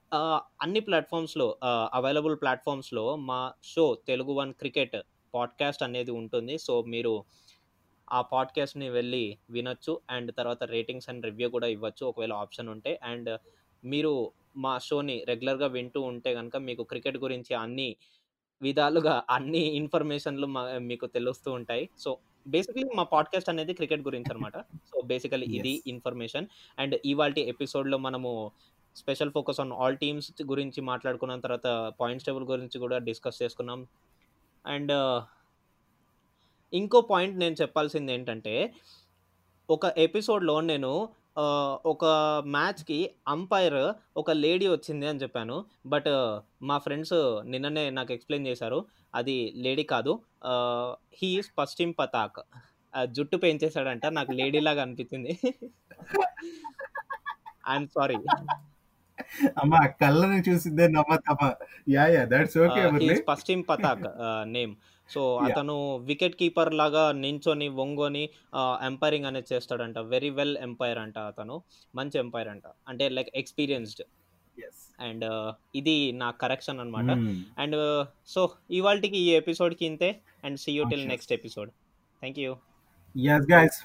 అన్ని ప్లాట్ఫామ్స్లో అవైలబుల్ ప్లాట్ఫామ్స్లో మా show Telugu one cricket podcast అనేది ఉంటుంది. సో, మీరు ఆ పాడ్‌కాస్ట్‌ని వెళ్ళి వినొచ్చు. అండ్ తర్వాత రేటింగ్స్ అండ్ రివ్యూ కూడా ఇవ్వచ్చు ఒకవేళ ఆప్షన్ ఉంటే. అండ్ మీరు మా షోని రెగ్యులర్‌గా వింటూ ఉంటే గనక మీకు క్రికెట్ గురించి అన్ని విధాలుగా అన్ని ఇన్ఫర్మేషన్‌లు మా మీకు తెలుస్తూ ఉంటాయి. సో, బేసికల్లీ మా పాడ్‌కాస్ట్ అనేది క్రికెట్ గురించనమాట. సో, బేసికల్లీ ఇది. ఇన్ఫర్మేషన్. అండ్ ఇవాల్టి ఎపిసోడ్‌లో మనము special focus on all teams గురించి మాట్లాడుకున్నాం. తర్వాత పాయింట్స్ టేబుల్ గురించి కూడా డిస్కస్ చేసుకున్నాం. అండ్ ఇంకో పాయింట్ నేను చెప్పాల్సిందేంటంటే, ఒక ఎపిసోడ్‌లో నేను ఒక మ్యాచ్‌కి అంపైర్ ఒక లేడీ వచ్చింది అని చెప్పాను. బట్ మా ఫ్రెండ్స్ నిన్ననే నాకు ఎక్స్‌ప్లెయిన్ చేశారు. అది లేడీ కాదు. He is Pashchim Pathak. జుట్టు పెంచేసాడంట. నాకు లేడీలాగా అనిపించింది. I am sorry. అమ్మ కళ్ళని చూసిందే నమ్మద్దమ్మా. Yeah! Yeah! That's okay Pashchim Pathak name. So! అతను వికెట్ కీపర్ లాగా నించొని, వంగొని ఆహ్, అంపైరింగ్ అనేది చేస్తాడంట. వెరీ వెల్ అంపైర్ అంట అతను. మంచి అంపైర్ అంట. అంటే లైక్ ఎక్స్‌పీరియన్స్‌డ్. అండ్ ఇది నా కరెక్షన్ అనమాట. అండ్ సో, ఇవాల్టికి ఈ ఎపిసోడ్‌కి ఇంతే. And see you till. Next episode. Thank you. Yes guys.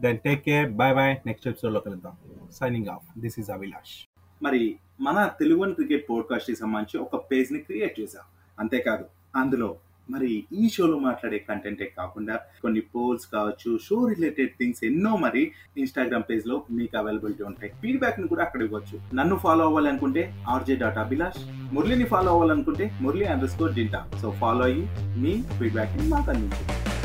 Then take care. Bye bye. Next ఎపిసోడ్‌లో కలుద్దాం. Signing off. This is Abhilash. మరి మన తెలుగు క్రికెట్ పోడ్‌కాస్ట్‌కి సంబంధించి ఒక పేజ్‌ని క్రియేట్ చేశాం. అంతేకాదు అందులో మరి ఈ షోలో మాట్లాడే కంటెంటే కాకుండా కొన్ని పోల్స్ కావచ్చు, షో రిలేటెడ్ థింగ్స్ ఎన్నో మరి ఇన్‌స్టాగ్రామ్ పేజ్‌లో మీకు అవైలబిలిటీ ఉంటాయి. ఫీడ్బ్యాక్ని కూడా అక్కడ ఇవ్వచ్చు. నన్ను ఫాలో అవ్వాలనుకుంటే ఆర్‌జే డాట్ అభిలాష్. మురళిని ఫాలో అవ్వాలనుకుంటే మురళి అండర్‌స్కోర్ డింటా. సో ఫాలో అయ్యి మీ ఫీడ్బ్యాక్ని మాకు అందించండి.